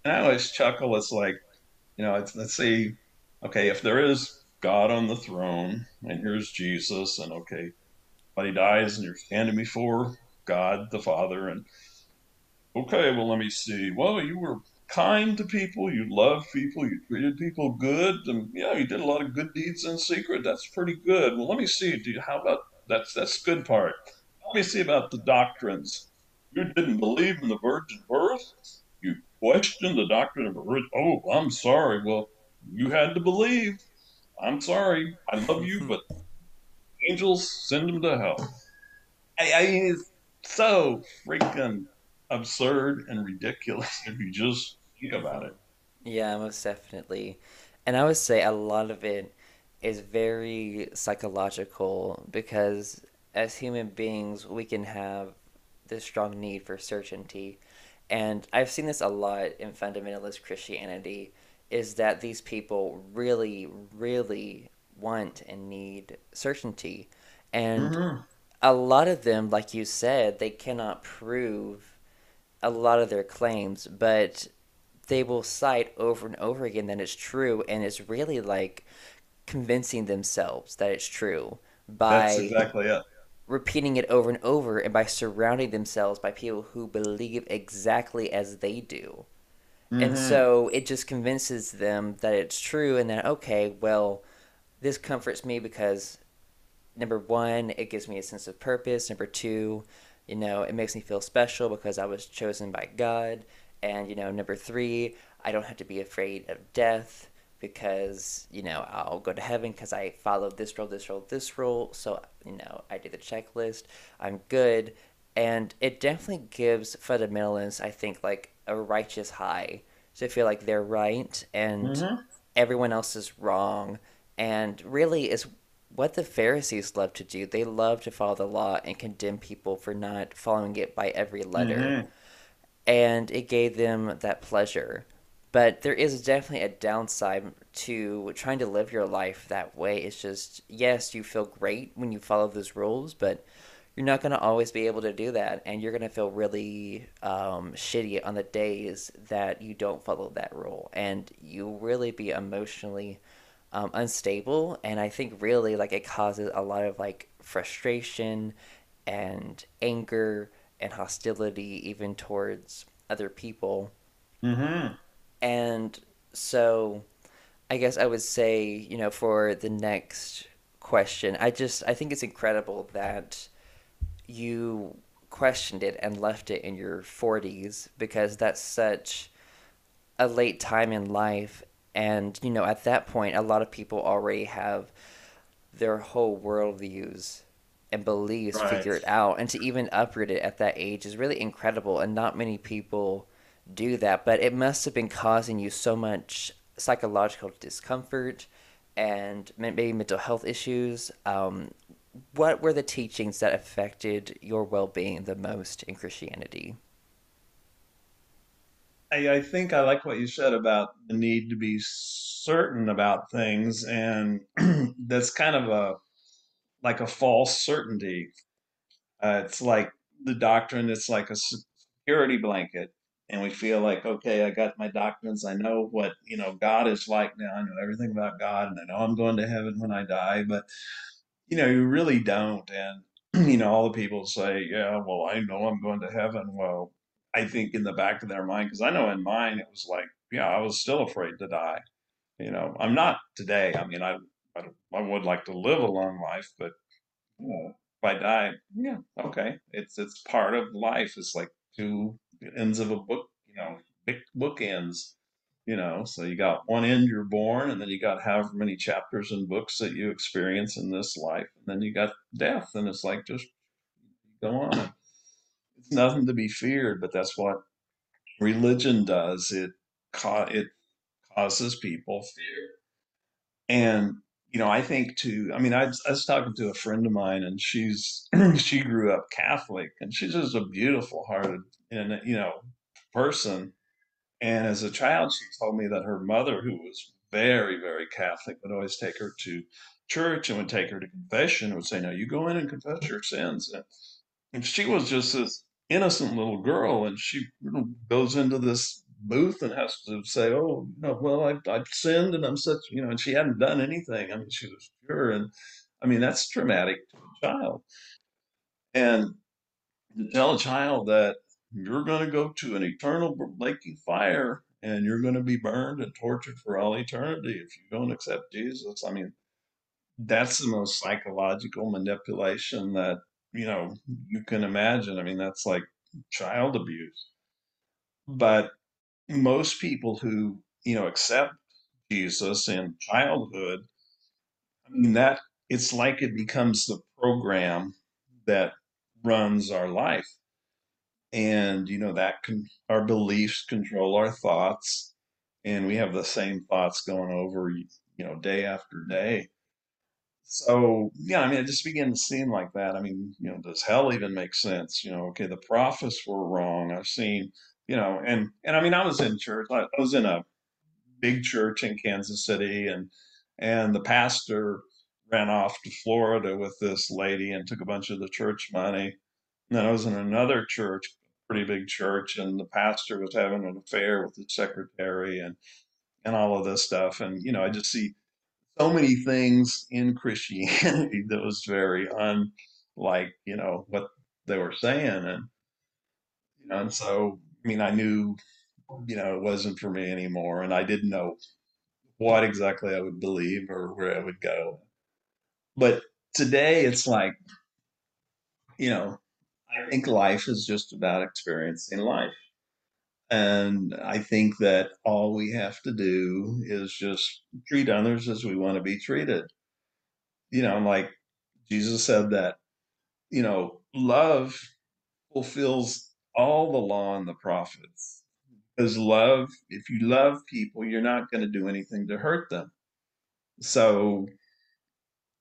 And I always chuckle. It's like, you know, let's see, okay, if there is God on the throne and here's Jesus, and okay, but he dies and you're standing before God the Father, and okay, well, let me see. Well, you were kind to people, you loved people, you treated people good, and yeah, you did a lot of good deeds in secret. That's pretty good. Well, let me see. Do you, how about that's that's the good part. Let me see about the doctrines. You didn't believe in the virgin birth. You questioned the doctrine of virgin. Oh, I'm sorry. Well, you had to believe. I'm sorry. I love you, mm-hmm. but angels send them to hell. I, I mean, it's so freaking absurd and ridiculous if you just think about it. Yeah, most definitely. And I would say a lot of it is very psychological because as human beings, we can have this strong need for certainty. And I've seen this a lot in fundamentalist Christianity is that these people really, really want and need certainty. And hmm a lot of them, like you said, they cannot prove a lot of their claims, but they will cite over and over again that it's true, and it's really like convincing themselves that it's true That's by exactly it. repeating it over and over and by surrounding themselves by people who believe exactly as they do. And hmm so it just convinces them that it's true and that, okay, well, this comforts me because number one, it gives me a sense of purpose. Number two, you know, it makes me feel special because I was chosen by God. And, you know, number three, I don't have to be afraid of death because, you know, I'll go to heaven because I followed this rule, this rule, this rule. So, you know, I did the checklist. I'm good. And it definitely gives fundamentalists, I think, like a righteous high. So feel like they're right and hmm everyone else is wrong. And really, is what the Pharisees love to do. They love to follow the law and condemn people for not following it by every letter. hmm And it gave them that pleasure. But there is definitely a downside to trying to live your life that way. It's just, yes, you feel great when you follow those rules, but you're not going to always be able to do that. And you're going to feel really um, shitty on the days that you don't follow that rule. And you'll really be emotionally um, unstable. And I think really like it causes a lot of like frustration and anger and hostility even towards other people. Mm-hmm. And so I guess I would say, you know, for the next question, I just I think it's incredible that you questioned it and left it in your 40s because that's such a late time in life and you know at that point a lot of people already have their whole worldviews and beliefs Right. figured out and to even uproot it at that age is really incredible and not many people do that but it must have been causing you so much psychological discomfort and maybe mental health issues um, what were the teachings that affected your well-being the most in christianity I, I think I like what you said about the need to be certain about things, and that's kind of a like a false certainty. Uh, it's like the doctrine, it's like a security blanket. And we feel like, okay, I got my doctrines. I know what, you know, God is like now. I know everything about God and I know I'm going to heaven when I die. But, you know, you really don't. And, you know, all the people say, yeah, well, I know I'm going to heaven. Well, I think in the back of their mind, because I know in mine, it was like, yeah, I was still afraid to die. You know, I'm not today. I mean, I, I, I would like to live a long life, but you know, if I die, yeah, okay. It's it's part of life. It's like two ends of a book, you know, big book ends, you know. So you got one end you're born, and then you got however many chapters and books that you experience in this life, and then you got death, and it's like just go on. It's nothing to be feared, but that's what religion does. It ca- it causes people fear. And you know, I think too. I mean, I, I was talking to a friend of mine, and she's she grew up Catholic, and she's just a beautiful hearted and you know person. And as a child, she told me that her mother, who was very very Catholic, would always take her to church and would take her to confession and would say, "No, you go in and confess your sins." And, and she was just this innocent little girl, and she goes into this booth and has to say, "Oh, no, well, I I sinned and I'm such," you know, and she hadn't done anything. I mean, she was pure, and I mean that's traumatic to a child. And to tell a child that you're going to go to an eternal laking fire and you're going to be burned and tortured for all eternity if you don't accept Jesus. I mean, that's the most psychological manipulation that you know you can imagine. I mean, that's like child abuse. But most people who you know accept Jesus in childhood, I mean that it's like it becomes the program that runs our life, and you know that can our beliefs control our thoughts, and we have the same thoughts going over you know day after day so, yeah, I mean, it just began to seem like that. I mean, you know, does hell even make sense? You know, okay, the prophets were wrong. I've seen, you know, and and I mean, I was in church. I, I was in a big church in Kansas City, and and the pastor ran off to Florida with this lady and took a bunch of the church money. And then I was in another church, pretty big church, and the pastor was having an affair with the secretary and and all of this stuff. And you know, I just see so many things in Christianity that was very unlike, you know, what they were saying. And, you know, and so, mean, I knew, you know, it wasn't for me anymore. And I didn't know what exactly I would believe or where I would go. But today it's like, you know, I think life is just about experiencing life. And I think that all we have to do is just treat others as we want to be treated. You know, like Jesus said that you know, love fulfills all the law and the prophets. Because love, if you love people, you're not going to do anything to hurt them. So,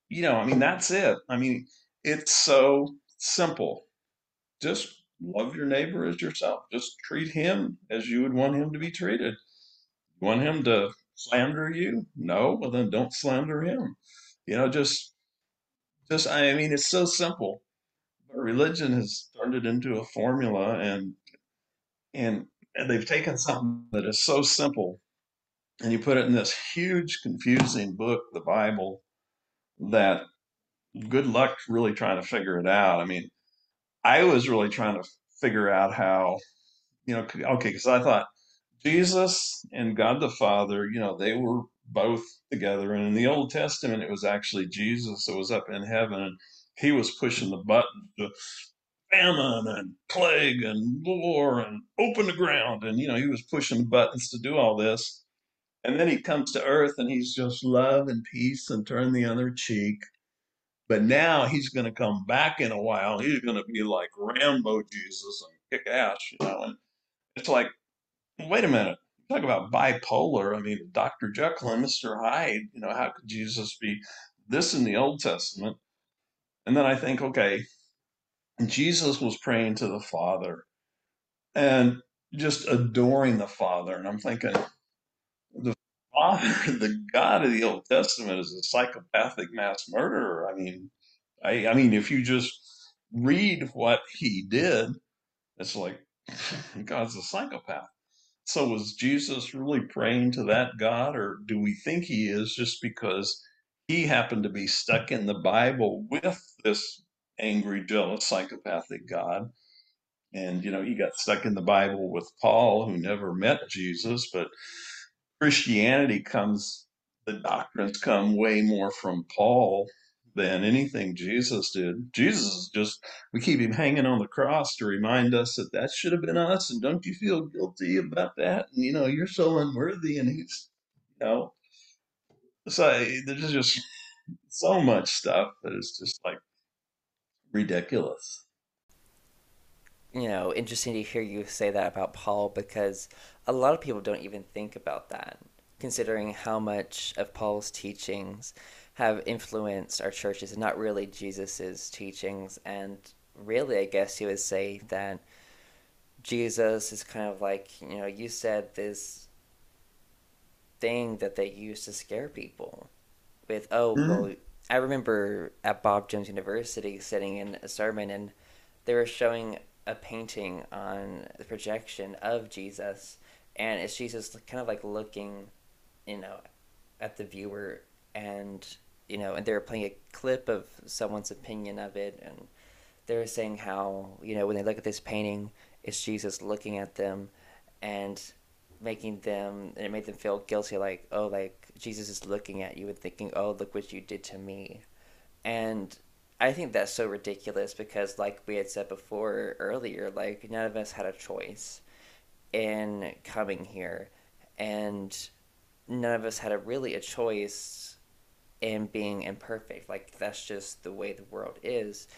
you know, I mean, that's it. I mean, it's so simple. Just love your neighbor as yourself. Just treat him as you would want him to be treated. You want him to slander you? No, well then don't slander him. You know, just just I mean, it's so simple. But religion has turned it into a formula and and they've taken something that is so simple and you put it in this huge confusing book the bible that good luck really trying to figure it out i mean I was really trying to figure out how, you know, okay, because I thought Jesus and God the Father, you know, they were both together. And in the Old Testament, it was actually Jesus that was up in heaven and he was pushing the button to famine and plague and war and open the ground. And, you know, he was pushing buttons to do all this. And then he comes to earth and he's just love and peace and turn the other cheek. But now he's going to come back in a while. He's going to be like Rambo Jesus and kick ass, you know. And it's like, wait a minute. Talk about bipolar. I mean, Dr. Jekyll and Mr. Hyde. You know, how could Jesus be this in the Old Testament? And then I think, okay, Jesus was praying to the Father and just adoring the Father. And I'm thinking, the Father, the God of the Old Testament, is a psychopathic mass murderer. I mean, I, I mean, if you just read what he did, it's like God's a psychopath. So was Jesus really praying to that God, or do we think he is just because he happened to be stuck in the Bible with this angry, jealous, psychopathic God? And, you know, he got stuck in the Bible with Paul, who never met Jesus, but Christianity comes, the doctrines come way more from Paul than anything Jesus did. Jesus just, we keep him hanging on the cross to remind us that that should have been us. And don't you feel guilty about that? And, you know, you're so unworthy. And he's, you know, so there's just so much stuff that is just like ridiculous. You know, interesting to hear you say that about Paul because a lot of people don't even think about that, considering how much of Paul's teachings have influenced our churches and not really Jesus's teachings. And really, I guess you would say that Jesus is kind of like, you know, you said this thing that they use to scare people with, oh, Mhm. well, I remember at Bob Jones University sitting in a sermon and they were showing a painting on the projection of Jesus and it's Jesus kind of like looking, you know, at the viewer and you know, and they were playing a clip of someone's opinion of it and they were saying how, you know, when they look at this painting, it's Jesus looking at them and making them and it made them feel guilty like oh like jesus is looking at you and thinking oh look what you did to me. And i think that's so ridiculous because like we had said before earlier like none of us had a choice in coming here. And none of us had a really a choice in being imperfect. Like that's just the way the world is.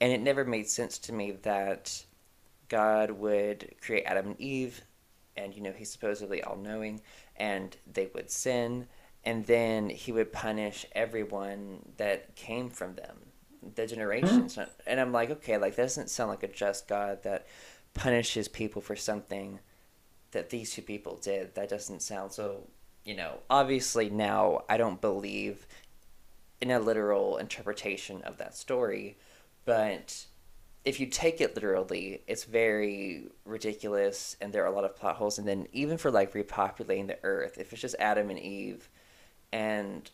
And it never made sense to me that god would create adam and eve and you know he's supposedly all knowing and they would sin and then he would punish everyone that came from them the generations. Hmm. And i'm like okay like that doesn't sound like a just god that punishes people for something that these two people did. That doesn't sound so you know obviously now i don't believe in a literal interpretation of that story but if you take it literally, it's very ridiculous, and there are a lot of plot holes. And then even for like repopulating the Earth, if it's just Adam and Eve, and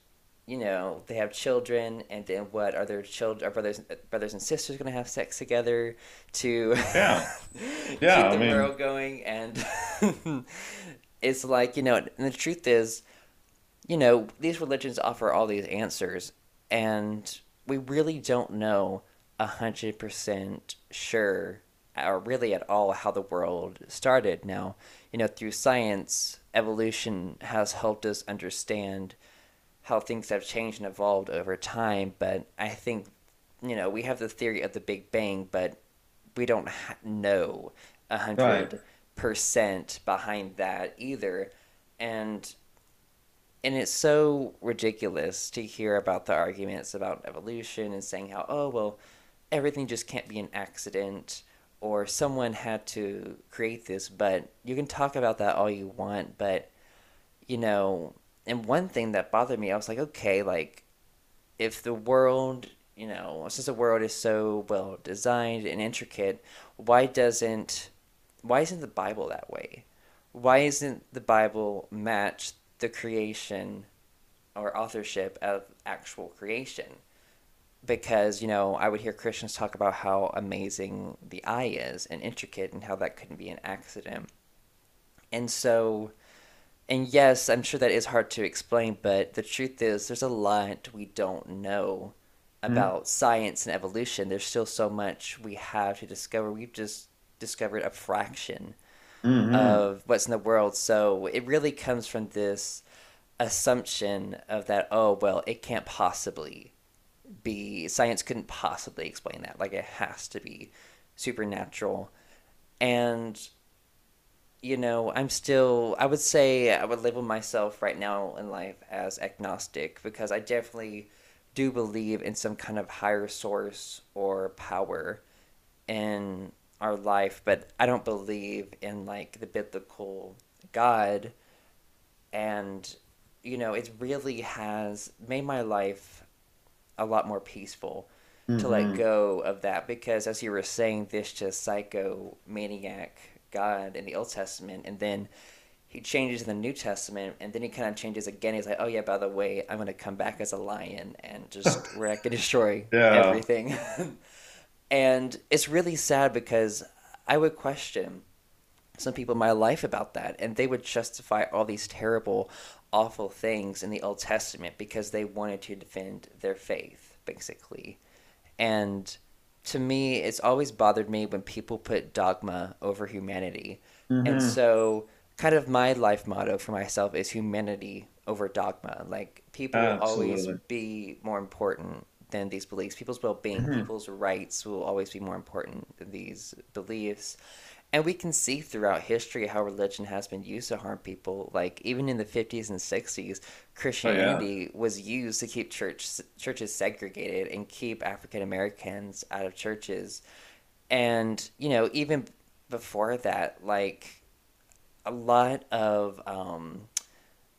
you know they have children, and then what are their children, are brothers, brothers and sisters going to have sex together to Yeah. Yeah. keep I the mean, world going? And it's like you know, and the truth is, you know, these religions offer all these answers, and we really don't know a hundred percent sure or really at all how the world started. Now, you know, through science, evolution has helped us understand how things have changed and evolved over time, but I think, you know, we have the theory of the Big Bang, but we don't ha- know a hundred percent behind that either. And and it's so ridiculous to hear about the arguments about evolution and saying how oh well everything just can't be an accident or someone had to create this but you can talk about that all you want but you know and one thing that bothered me i was like okay like if the world you know since the world is so well designed and intricate why doesn't why isn't the bible that way? Why isn't the bible match the creation or authorship of actual creation because you know I would hear Christians talk about how amazing the eye is and intricate and how that couldn't be an accident. And so and yes, I'm sure that is hard to explain, but the truth is there's a lot we don't know about mm. science and evolution. There's still so much we have to discover. We've just discovered a fraction mm-hmm. of what's in the world. So it really comes from this assumption of that, oh, well, it can't possibly be, science couldn't possibly explain that. Like it has to be supernatural. And, you know, I'm still, I would say I would label myself right now in life as agnostic because I definitely do believe in some kind of higher source or power in our life, but I don't believe in like the biblical God. And, you know, it really has made my life a lot more peaceful mm-hmm. to let mm-hmm. go of that because, as you were saying, this just psycho maniac God in the Old Testament, and then he changes in the New Testament, and then he kind of changes again. He's like, "Oh yeah, by the way, I'm going to come back as a lion and just wreck and destroy yeah. everything." and it's really sad because I would question some people in my life about that, and they would justify all these terrible, awful things in the Old Testament because they wanted to defend their faith, basically. And to me, it's always bothered me when people put dogma over humanity. Mm-hmm. And so kind of my life motto for myself is humanity over dogma. Like people Absolutely. will always be more important than these beliefs. People's well being, mm-hmm. people's rights will always be more important than these beliefs. And we can see throughout history how religion has been used to harm people. Like even in the 50s and 60s, Christianity oh, yeah. was used to keep church churches segregated and keep African Americans out of churches. And you know, even before that, like a lot of um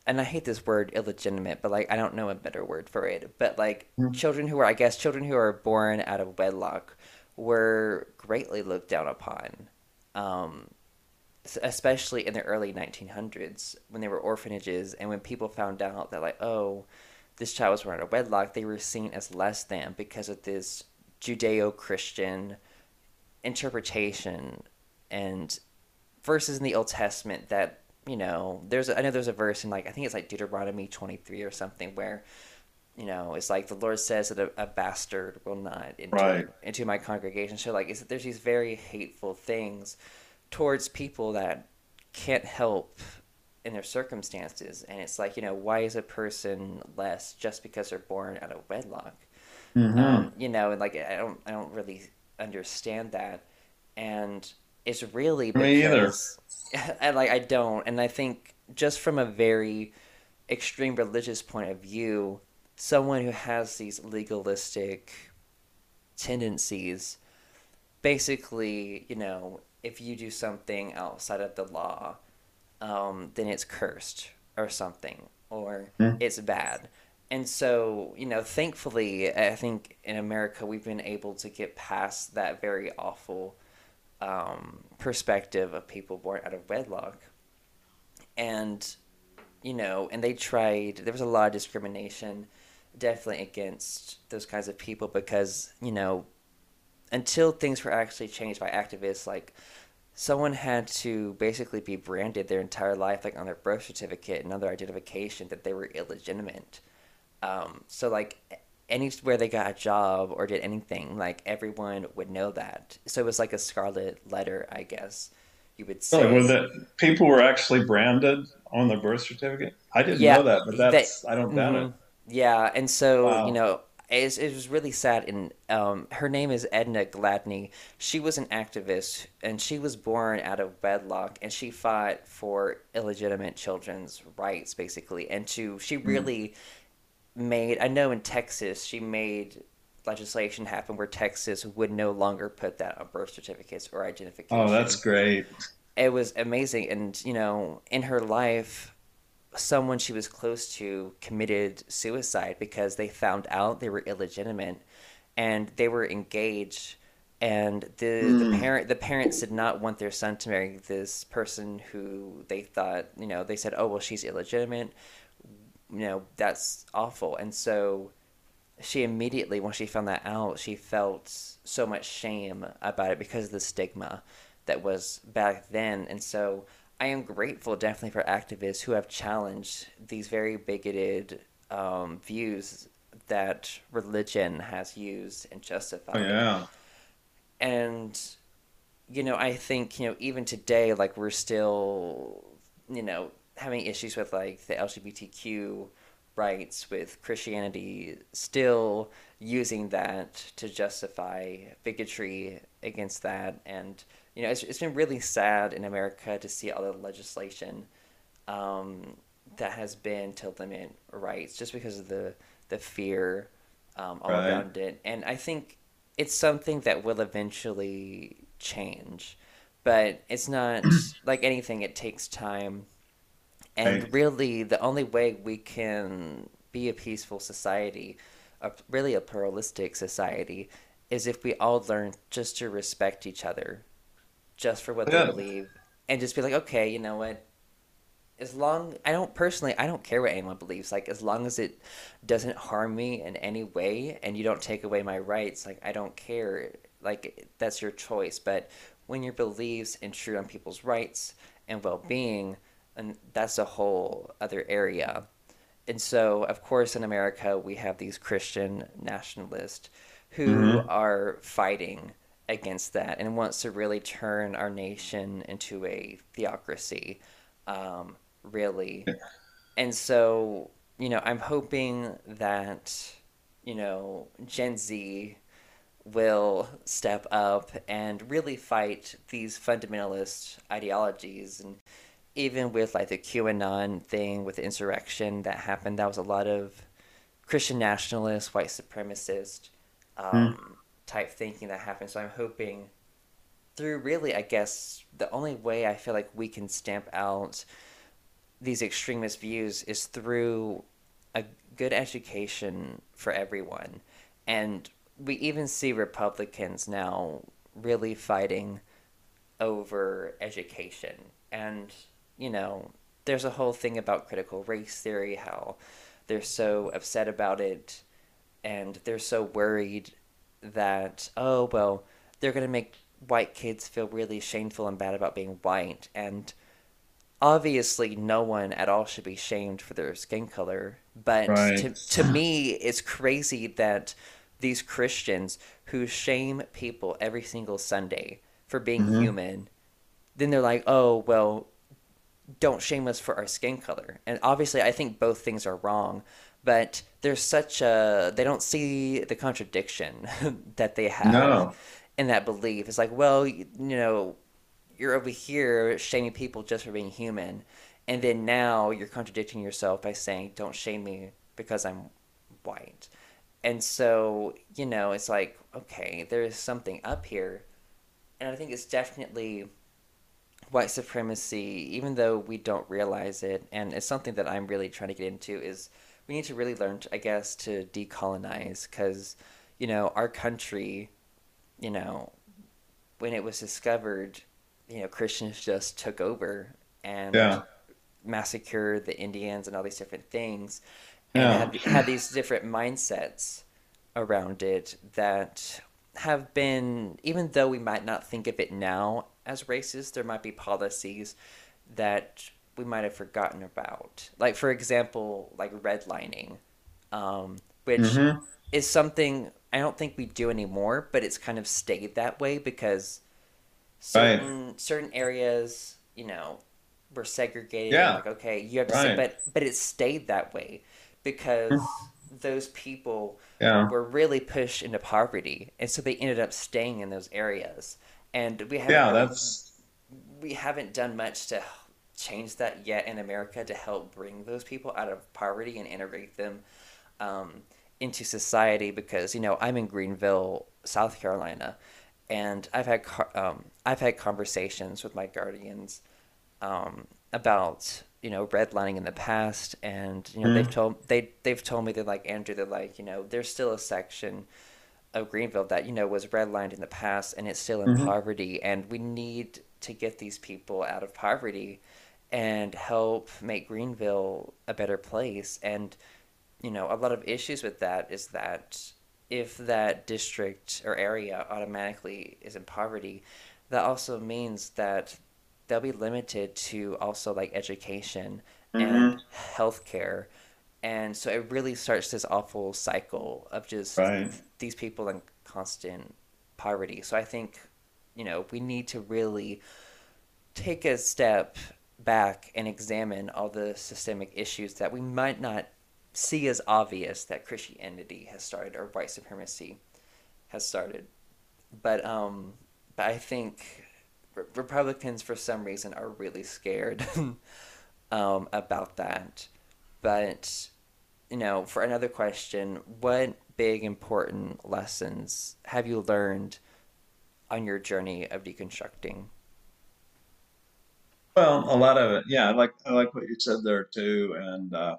and I hate this word illegitimate, but like I don't know a better word for it. But like mm-hmm. children who are I guess children who are born out of wedlock were greatly looked down upon. Um, especially in the early 1900s when there were orphanages and when people found out that like oh this child was born out of wedlock they were seen as less than because of this judeo-christian interpretation and verses in the Old Testament that you know there's I know there's a verse in like I think it's like Deuteronomy 23 or something where you know it's like the Lord says that a, a bastard will not enter right. into my congregation. So like there's these very hateful things towards people that can't help in their circumstances and it's like you know why is a person less just because they're born out of wedlock mm-hmm. um, you know and like i don't i don't really understand that and it's really because Me either. I like I don't, and I think just from a very extreme religious point of view, someone who has these legalistic tendencies, basically, you know, if you do something outside of the law, um, then it's cursed or something, or mm. it's bad. And so, you know, thankfully, I think in America we've been able to get past that very awful um, perspective of people born out of wedlock. And, you know, and they tried, there was a lot of discrimination definitely against those kinds of people because, you know, until things were actually changed by activists, like, someone had to basically be branded their entire life, like on their birth certificate and other identification, that they were illegitimate. Um, so, like, anywhere they got a job or did anything, like everyone would know that. So it was like a scarlet letter, I guess you would say. Oh, well, that people were actually branded on their birth certificate. I didn't yeah, know that, but that's that, I don't doubt mm-hmm. it. Yeah, and so wow. you know. It, it was really sad, and um, her name is Edna Gladney. She was an activist, and she was born out of wedlock, and she fought for illegitimate children's rights, basically. And to she mm-hmm. really mm made I know in Texas she made legislation happen where Texas would no longer put that on birth certificates or identification. Oh, that's great. It was amazing and you know, in her life someone she was close to committed suicide because they found out they were illegitimate and they were engaged and the mm. the hmm. parent the parents did not want their son to marry this person who they thought, you know, they said, "Oh, well she's illegitimate." you know that's awful and so she immediately, when she found that out, she felt so much shame about it because of the stigma that was back then. And so I am grateful definitely for activists who have challenged these very bigoted um, views that religion has used and justified. Oh, yeah. And, you know, I think, you know, even today, like, we're still, you know, having issues with, like, the LGBTQ rights with Christianity, still using that to justify bigotry against that. And, you know, it's, it's been really sad in America to see all the legislation um, that has been to limit rights just because of the the fear um, all Right. around it. And I think it's something that will eventually change, but it's not like anything. It takes time, and Right. really, the only way we can be a peaceful society, a, really a pluralistic society, is if we all learn just to respect each other, just for what they believe, and just be like, okay, you know what? as long I don't personally I don't care what anyone believes. Like as long as it doesn't harm me in any way and you don't take away my rights like I don't care. Like that's your choice. But when your beliefs intrude on people's rights and well-being and that's a whole other area. And so of course in America we have these Christian nationalists who hmm are fighting against that and wants to really turn our nation into a theocracy um, really. And so, you know, I'm hoping that, you know, Gen Z will step up and really fight these fundamentalist ideologies. And even with like the QAnon thing with the insurrection that happened, that was a lot of Christian nationalists, white supremacists, um, type thinking that happens. So I'm hoping through really, I guess, the only way I feel like we can stamp out these extremist views is through a good education for everyone. And we even see Republicans now really fighting over education. And, you know, there's a whole thing about critical race theory, how they're so upset about it and they're so worried that, oh, well, they're going to make white kids feel really shameful and bad about being white. And obviously no one at all should be shamed for their skin color but Right. to to me it's crazy that these Christians who shame people every single Sunday for being hmm human then they're like oh well don't shame us for our skin color and obviously I think both things are wrong but there's such a they don't see the contradiction that they have No. in that belief it's like well you know you're over here shaming people just for being human, and then now you're contradicting yourself by saying, "Don't shame me because I'm white." And so, you know, it's like, okay, there is something up here, and I think it's definitely white supremacy, even though we don't realize it, and it's something that I'm really trying to get into is we need to really learn, to, I guess, to decolonize because, you know, our country, you know, when it was discovered, you know, Christians just took over and Yeah. massacred the Indians and all these different things, and Yeah. had had these different mindsets around it that have been, even though we might not think of it now as racist, there might be policies that we might have forgotten about. Like, for example, like redlining, um, which hmm is something I don't think we do anymore, but it's kind of stayed that way because Right. certain certain areas, you know, were segregated Yeah. like okay, you have to say, but but it stayed that way because those people Yeah. were really pushed into poverty, and so they ended up staying in those areas. And we haven't Yeah. That's we haven't done much to change that yet in America to help bring those people out of poverty and integrate them um, into society because you know I'm in Greenville, South Carolina, and I've had um, I've had conversations with my guardians um, about you know redlining in the past, and you know they've mm, told they they've told me they're like Andrew, they're like you know there's still a section of Greenville that you know was redlined in the past, and it's still in hmm poverty, and we need to get these people out of poverty and help make Greenville a better place. And you know, a lot of issues with that is that if that district or area automatically is in poverty, that also means that they'll be limited to also like education hmm and healthcare. And so it really starts this awful cycle of just Right. these people in constant poverty. So I think, you know, we need to really take a step back and examine all the systemic issues that we might not see as obvious that Christianity has started or white supremacy has started. But um, but I think re- Republicans for some reason are really scared um, about that. But you know, for another question, what big important lessons have you learned on your journey of deconstructing? Well, a lot of it, yeah, I like I like what you said there too, and uh,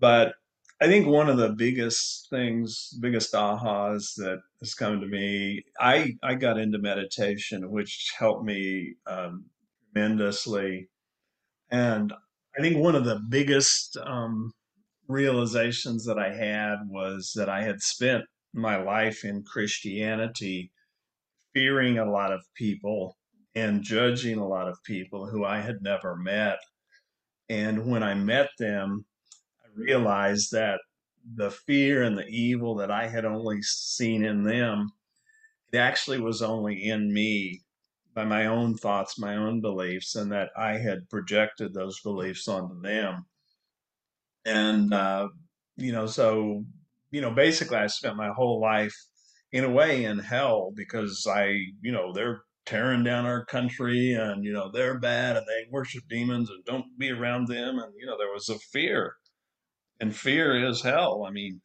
but I think one of the biggest things, biggest ahas that has come to me, I I got into meditation, which helped me um, tremendously, and I think one of the biggest um, realizations that I had was that I had spent my life in Christianity fearing a lot of people and judging a lot of people who I had never met. And when I met them, I realized that the fear and the evil that I had only seen in them, it actually was only in me by my own thoughts, my own beliefs, and that I had projected those beliefs onto them. And, uh, you know, so, you know, basically I spent my whole life in a way in hell because I, you know, they're tearing down our country and, you know, they're bad and they worship demons and don't be around them. And, you know, there was a fear and fear is hell. I mean,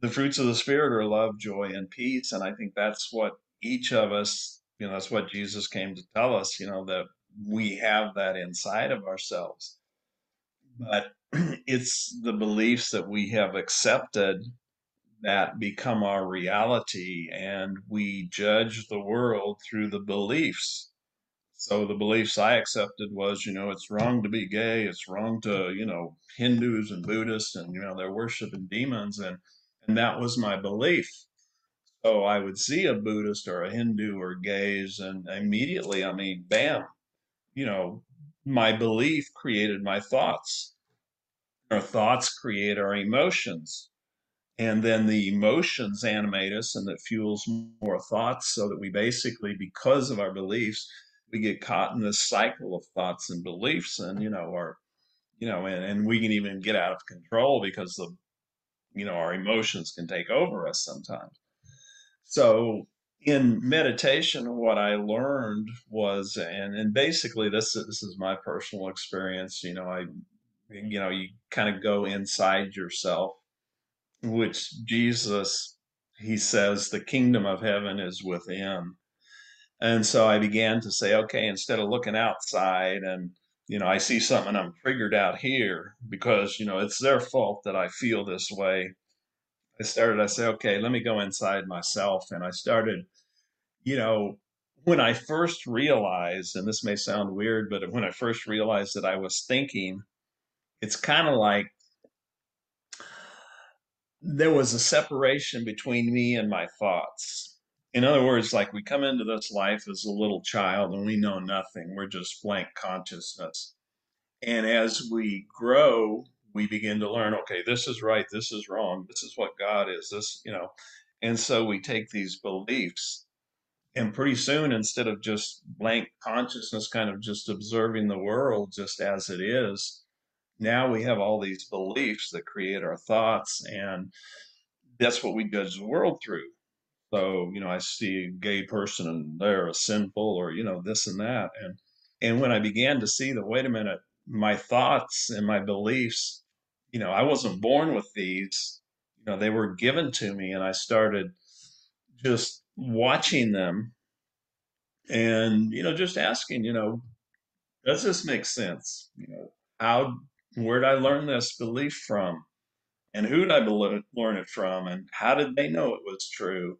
the fruits of the spirit are love, joy, and peace. And I think that's what each of us, you know, that's what Jesus came to tell us, you know, that we have that inside of ourselves but it's the beliefs that we have accepted that become our reality and we judge the world through the beliefs. So the beliefs i accepted was you know it's wrong to be gay it's wrong to you know hindus and buddhists and you know they're worshiping demons and and that was my belief. So i would see a buddhist or a hindu or gays and immediately i mean bam you know my belief created my thoughts. Our thoughts create our emotions and then the emotions animate us and that fuels more thoughts so that we basically because of our beliefs we get caught in this cycle of thoughts and beliefs and you know our you know and, and we can even get out of control because the you know our emotions can take over us sometimes. So in meditation what i learned was and and basically this is, this is my personal experience you know i you know you kind of go inside yourself which Jesus, he says, the kingdom of heaven is within. And so I began to say, okay, instead of looking outside and, you know, I see something I'm triggered out here because, you know, it's their fault that I feel this way. I started, I say, okay, let me go inside myself. And I started, you know, when I first realized, and this may sound weird, but when I first realized that I was thinking, it's kind of like there was a separation between me and my thoughts. In other words, like we come into this life as a little child and we know nothing. We're just blank consciousness. And as we grow, we begin to learn, okay, this is right, this is wrong, this is what God is, this, you know. And so we take these beliefs, and pretty soon, instead of just blank consciousness, kind of just observing the world just as it is, now we have all these beliefs that create our thoughts, and that's what we judge the world through. So, you know, I see a gay person and they're a sinful or, you know, this and that. And and when I began to see that, wait a minute, my thoughts and my beliefs, you know, I wasn't born with these, you know, they were given to me and I started just watching them and, you know, just asking, you know, does this make sense? You know, how where did I learn this belief from? And who did I learn it from? And how did they know it was true?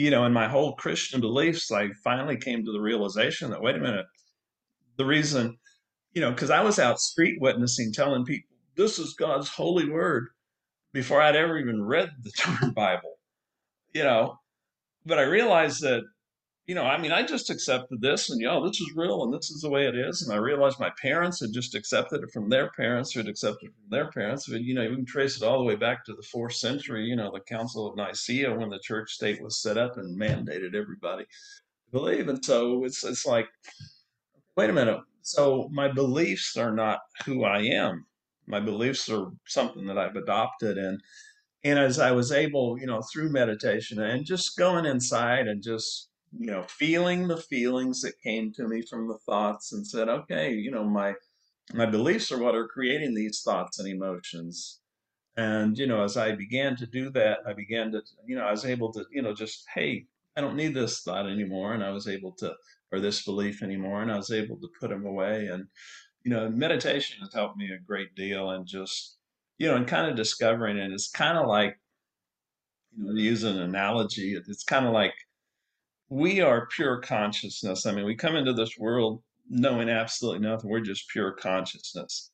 you know, in my whole Christian beliefs, I finally came to the realization that, wait a minute, the reason, you know, because I was out street witnessing, telling people, this is God's holy word. before I'd ever even read the term Bible, you know. But I realized that you know, I mean, I just accepted this and, yo, this is real and this is the way it is. And I realized my parents had just accepted it from their parents who had accepted it from their parents. But, you know, you can trace it all the way back to the fourth century, you know, the Council of Nicaea when the church state was set up and mandated everybody to believe. And so it's, it's like, wait a minute. So my beliefs are not who I am. My beliefs are something that I've adopted. And, and as I was able, you know, through meditation and just going inside and just you know, feeling the feelings that came to me from the thoughts and said, okay, you know, my my beliefs are what are creating these thoughts and emotions. And, you know, as I began to do that, I began to, you know, I was able to, you know, just, hey, I don't need this thought anymore. And I was able to, or this belief anymore. And I was able to put them away. And, you know, meditation has helped me a great deal and just, you know, and kind of discovering it. It's kind of like, you know, to use an analogy, it's kind of like we are pure consciousness. I mean, we come into this world knowing absolutely nothing. We're just pure consciousness.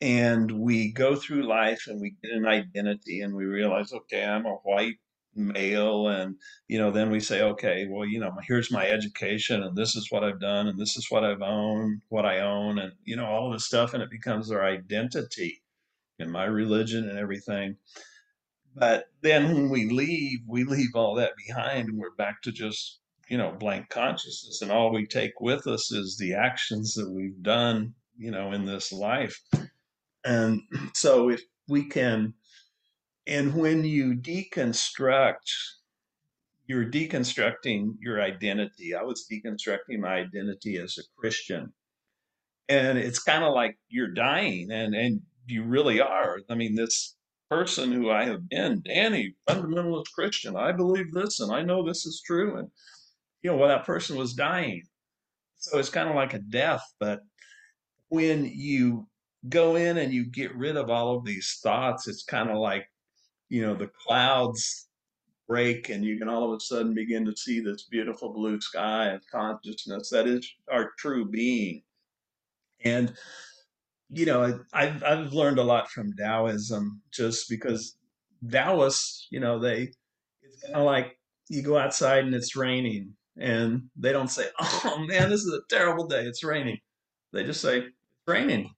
And we go through life and we get an identity and we realize, okay, I'm a white male. And, you know, then we say, okay, well, you know, here's my education and this is what I've done and this is what I've owned, what I own, and, you know, all of this stuff. And it becomes our identity and my religion and everything. But then when we leave, we leave all that behind and we're back to just, you know, blank consciousness. And all we take with us is the actions that we've done, you know, in this life. And so if we can, and when you deconstruct, you're deconstructing your identity. I was deconstructing my identity as a Christian. And it's kind of like you're dying and, and you really are. I mean, this person who I have been, Danny, fundamentalist Christian. I believe this and I know this is true. And, you know, well, that person was dying. So it's kind of like a death. But when you go in and you get rid of all of these thoughts, it's kind of like, you know, the clouds break and you can all of a sudden begin to see this beautiful blue sky of consciousness that is our true being. And you know, I've I've learned a lot from Taoism just because Taoists, you know, they it's kind of like you go outside and it's raining, and they don't say, "Oh man, this is a terrible day. It's raining." They just say, "It's raining."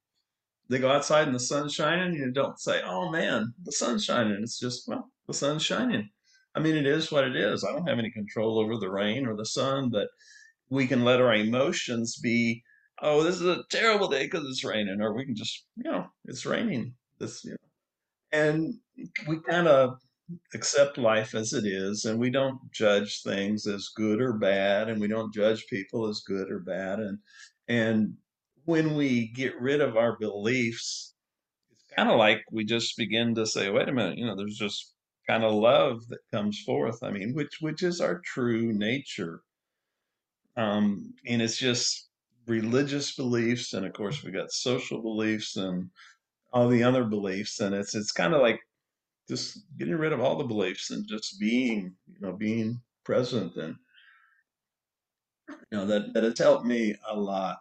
They go outside and the sun's shining, and you don't say, "Oh man, the sun's shining." It's just, well, the sun's shining. I mean, it is what it is. I don't have any control over the rain or the sun, but we can let our emotions be oh, this is a terrible day because it's raining, or we can just, you know, it's raining. This, you know, and we kind of accept life as it is, and we don't judge things as good or bad, and we don't judge people as good or bad, and and when we get rid of our beliefs, it's kind of like we just begin to say, wait a minute, you know, there's just kind of love that comes forth. I mean, which which is our true nature. Um, and it's just religious beliefs, and of course we got social beliefs and all the other beliefs, and it's it's kind of like just getting rid of all the beliefs and just being, you know, being present, and you know that that has helped me a lot,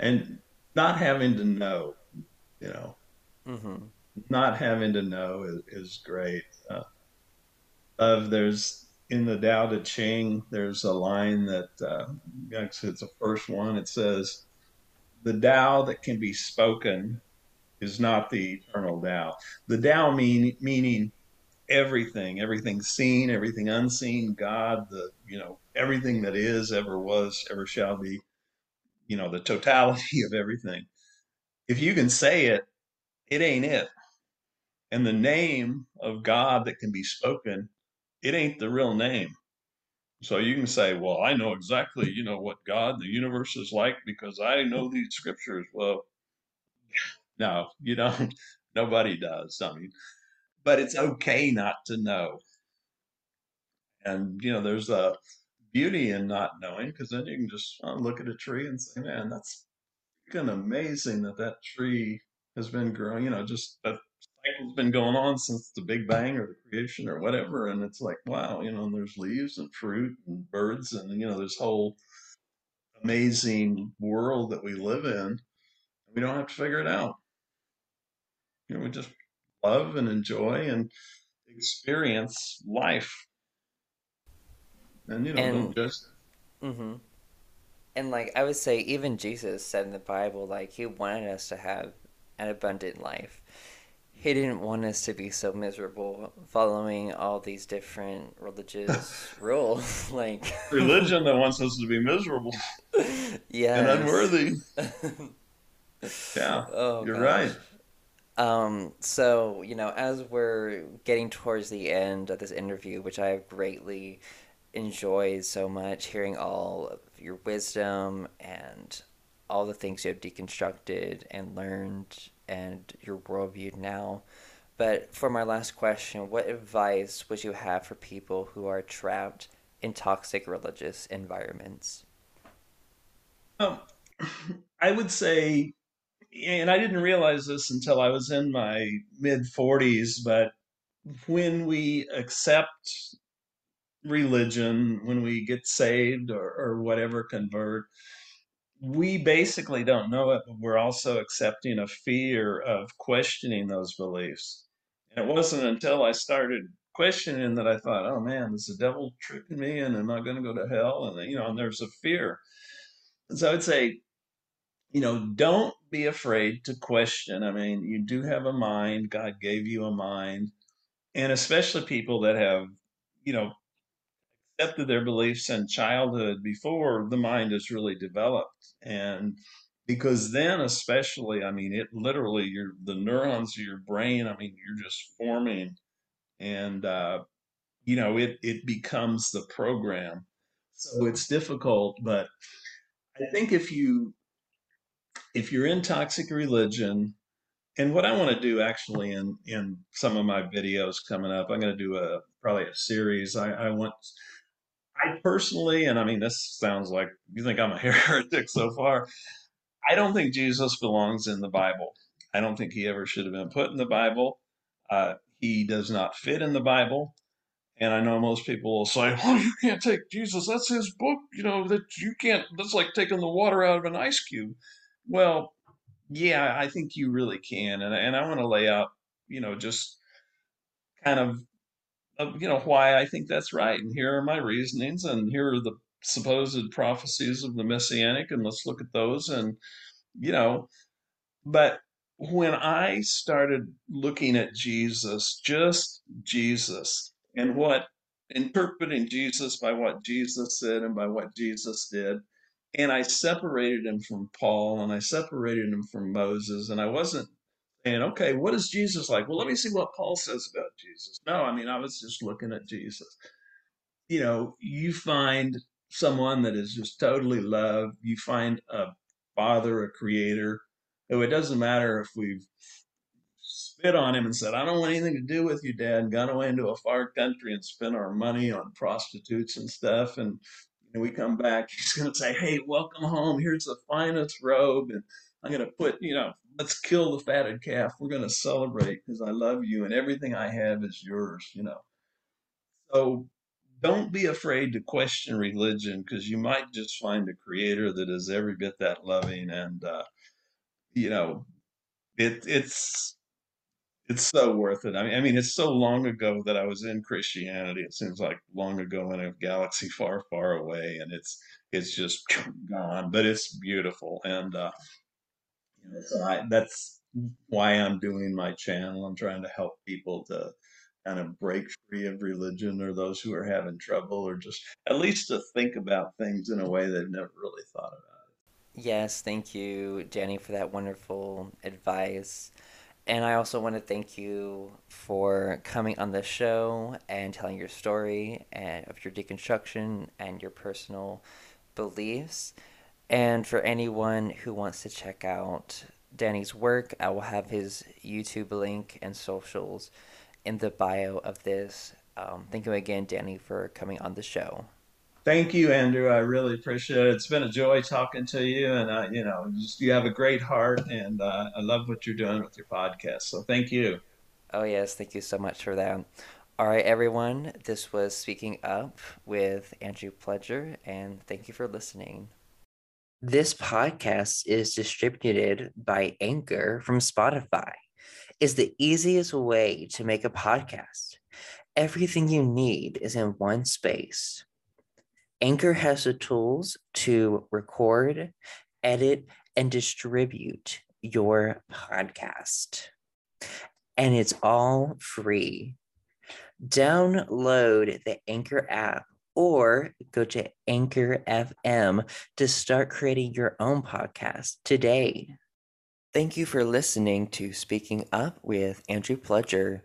and not having to know, you know, Mm-hmm. not having to know is, is great. Uh, of there's in the Tao Te Ching, there's a line that uh, it's the first one. It says, "The Tao that can be spoken is not the eternal Tao." The Tao mean meaning everything, everything seen, everything unseen, God, the you know everything that is, ever was, ever shall be. You know the totality of everything. If you can say it, it ain't it. And the name of God that can be spoken, it ain't the real name So you can say, well, I know exactly, you know, what God, the universe is like because I know these scriptures. Well, no, you don't. Nobody does. I mean, but it's okay not to know. And, you know, there's a beauty in not knowing because then you can just uh, look at a tree and say, man, that's of amazing that that tree has been growing, you know, just that cycle's been going on since the Big Bang or the creation or whatever. And it's like, wow, you know, and there's leaves and fruit and birds and, you know, this whole amazing world that we live in. We don't have to figure it out. you know, we just love and enjoy and experience life. And, you know, don't And just, hmm and like I would say even Jesus said in the Bible like he wanted us to have an abundant life. He didn't want us to be so miserable following all these different religious rules like religion that wants us to be miserable Yeah. and unworthy. Yeah, Oh you're right. Um, so, you know, as we're getting towards the end of this interview, which I have greatly enjoyed so much, hearing all of your wisdom and all the things you have deconstructed and learned and your worldview now. But for my last question, what advice would you have for people who are trapped in toxic religious environments? Um, I would say, and I didn't realize this until I was in my mid 40s, but when we accept religion, when we get saved or, or whatever, convert, we basically don't know it, but we're also accepting a fear of questioning those beliefs. And it wasn't until I started questioning that I thought, oh man, is the devil tricking me and am I going to go to hell? And, you know, and there's a fear. And so I would say, you know, don't be afraid to question. I mean, you do have a mind, God gave you a mind, and especially people that have, you know, accepted their beliefs in childhood before the mind is really developed. And because then, especially, I mean, it literally, your the neurons of your brain, I mean, you're just forming, and uh, you know, it it becomes the program. So it's difficult, but I think if you if you're in toxic religion, and what I want to do actually in in some of my videos coming up, I'm going to do a probably a series. I, I want I personally, and I mean, this sounds like you think I'm a heretic so far. I don't think Jesus belongs in the Bible. I don't think he ever should have been put in the Bible. Uh, he does not fit in the Bible. And I know most people will say, "Oh, you can't take Jesus. That's his book. You know that you can't. That's like taking the water out of an ice cube." Well, yeah, I think you really can. And and I want to lay out, you know, just kind of Uh, you know why I think that's right, and here are my reasonings, and here are the supposed prophecies of the messianic, and let's look at those, and you know, but when I started looking at Jesus, just Jesus, and what interpreting Jesus by what Jesus said and by what Jesus did, and I separated him from Paul and I separated him from Moses, and I wasn't saying, okay, what is Jesus like? Well, let me see what Paul says about Jesus. No, I mean, I was just looking at Jesus. You know, you find someone that is just totally loved, you find a father, a creator, who it doesn't matter if we've spit on him and said, I don't want anything to do with you, Dad, and gone away into a far country and spent our money on prostitutes and stuff. And you know, we come back, he's going to say, Hey, welcome home. Here's the finest robe. And I'm going to put, you know, let's kill the fatted calf. We're going to celebrate because I love you and everything I have is yours, you know. So don't be afraid to question religion because you might just find a creator that is every bit that loving and, uh, you know, it, it's it's so worth it. I mean, I mean, it's so long ago that I was in Christianity. It seems like long ago in a galaxy far, far away, and it's it's just gone. But it's beautiful, and uh, know, so I, that's why I'm doing my channel. I'm trying to help people to kind of break free of religion, or those who are having trouble, or just at least to think about things in a way they've never really thought about. Yes, thank you, Danny, for that wonderful advice. And I also want to thank you for coming on the show and telling your story and of your deconstruction and your personal beliefs. And for anyone who wants to check out Danny's work, I will have his YouTube link and socials in the bio of this. Um, thank you again, Danny, for coming on the show. Thank you, Andrew. I really appreciate it. It's been a joy talking to you, and uh, you know, just you have a great heart, and uh, I love what you're doing with your podcast. So thank you. Oh, yes, thank you so much for that. All right, everyone, this was Speaking Up with Andrew Pledger, and thank you for listening. This podcast is distributed by Anchor from Spotify. is the easiest way to make a podcast. Everything you need is in one space. Anchor has the tools to record, edit, and distribute your podcast. And it's all free. Download the Anchor app or go to Anchor FM to start creating your own podcast today. Thank you for listening to Speaking Up with Andrew Pledger.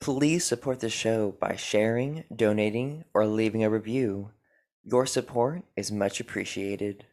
Please support the show by sharing, donating, or leaving a review. Your support is much appreciated.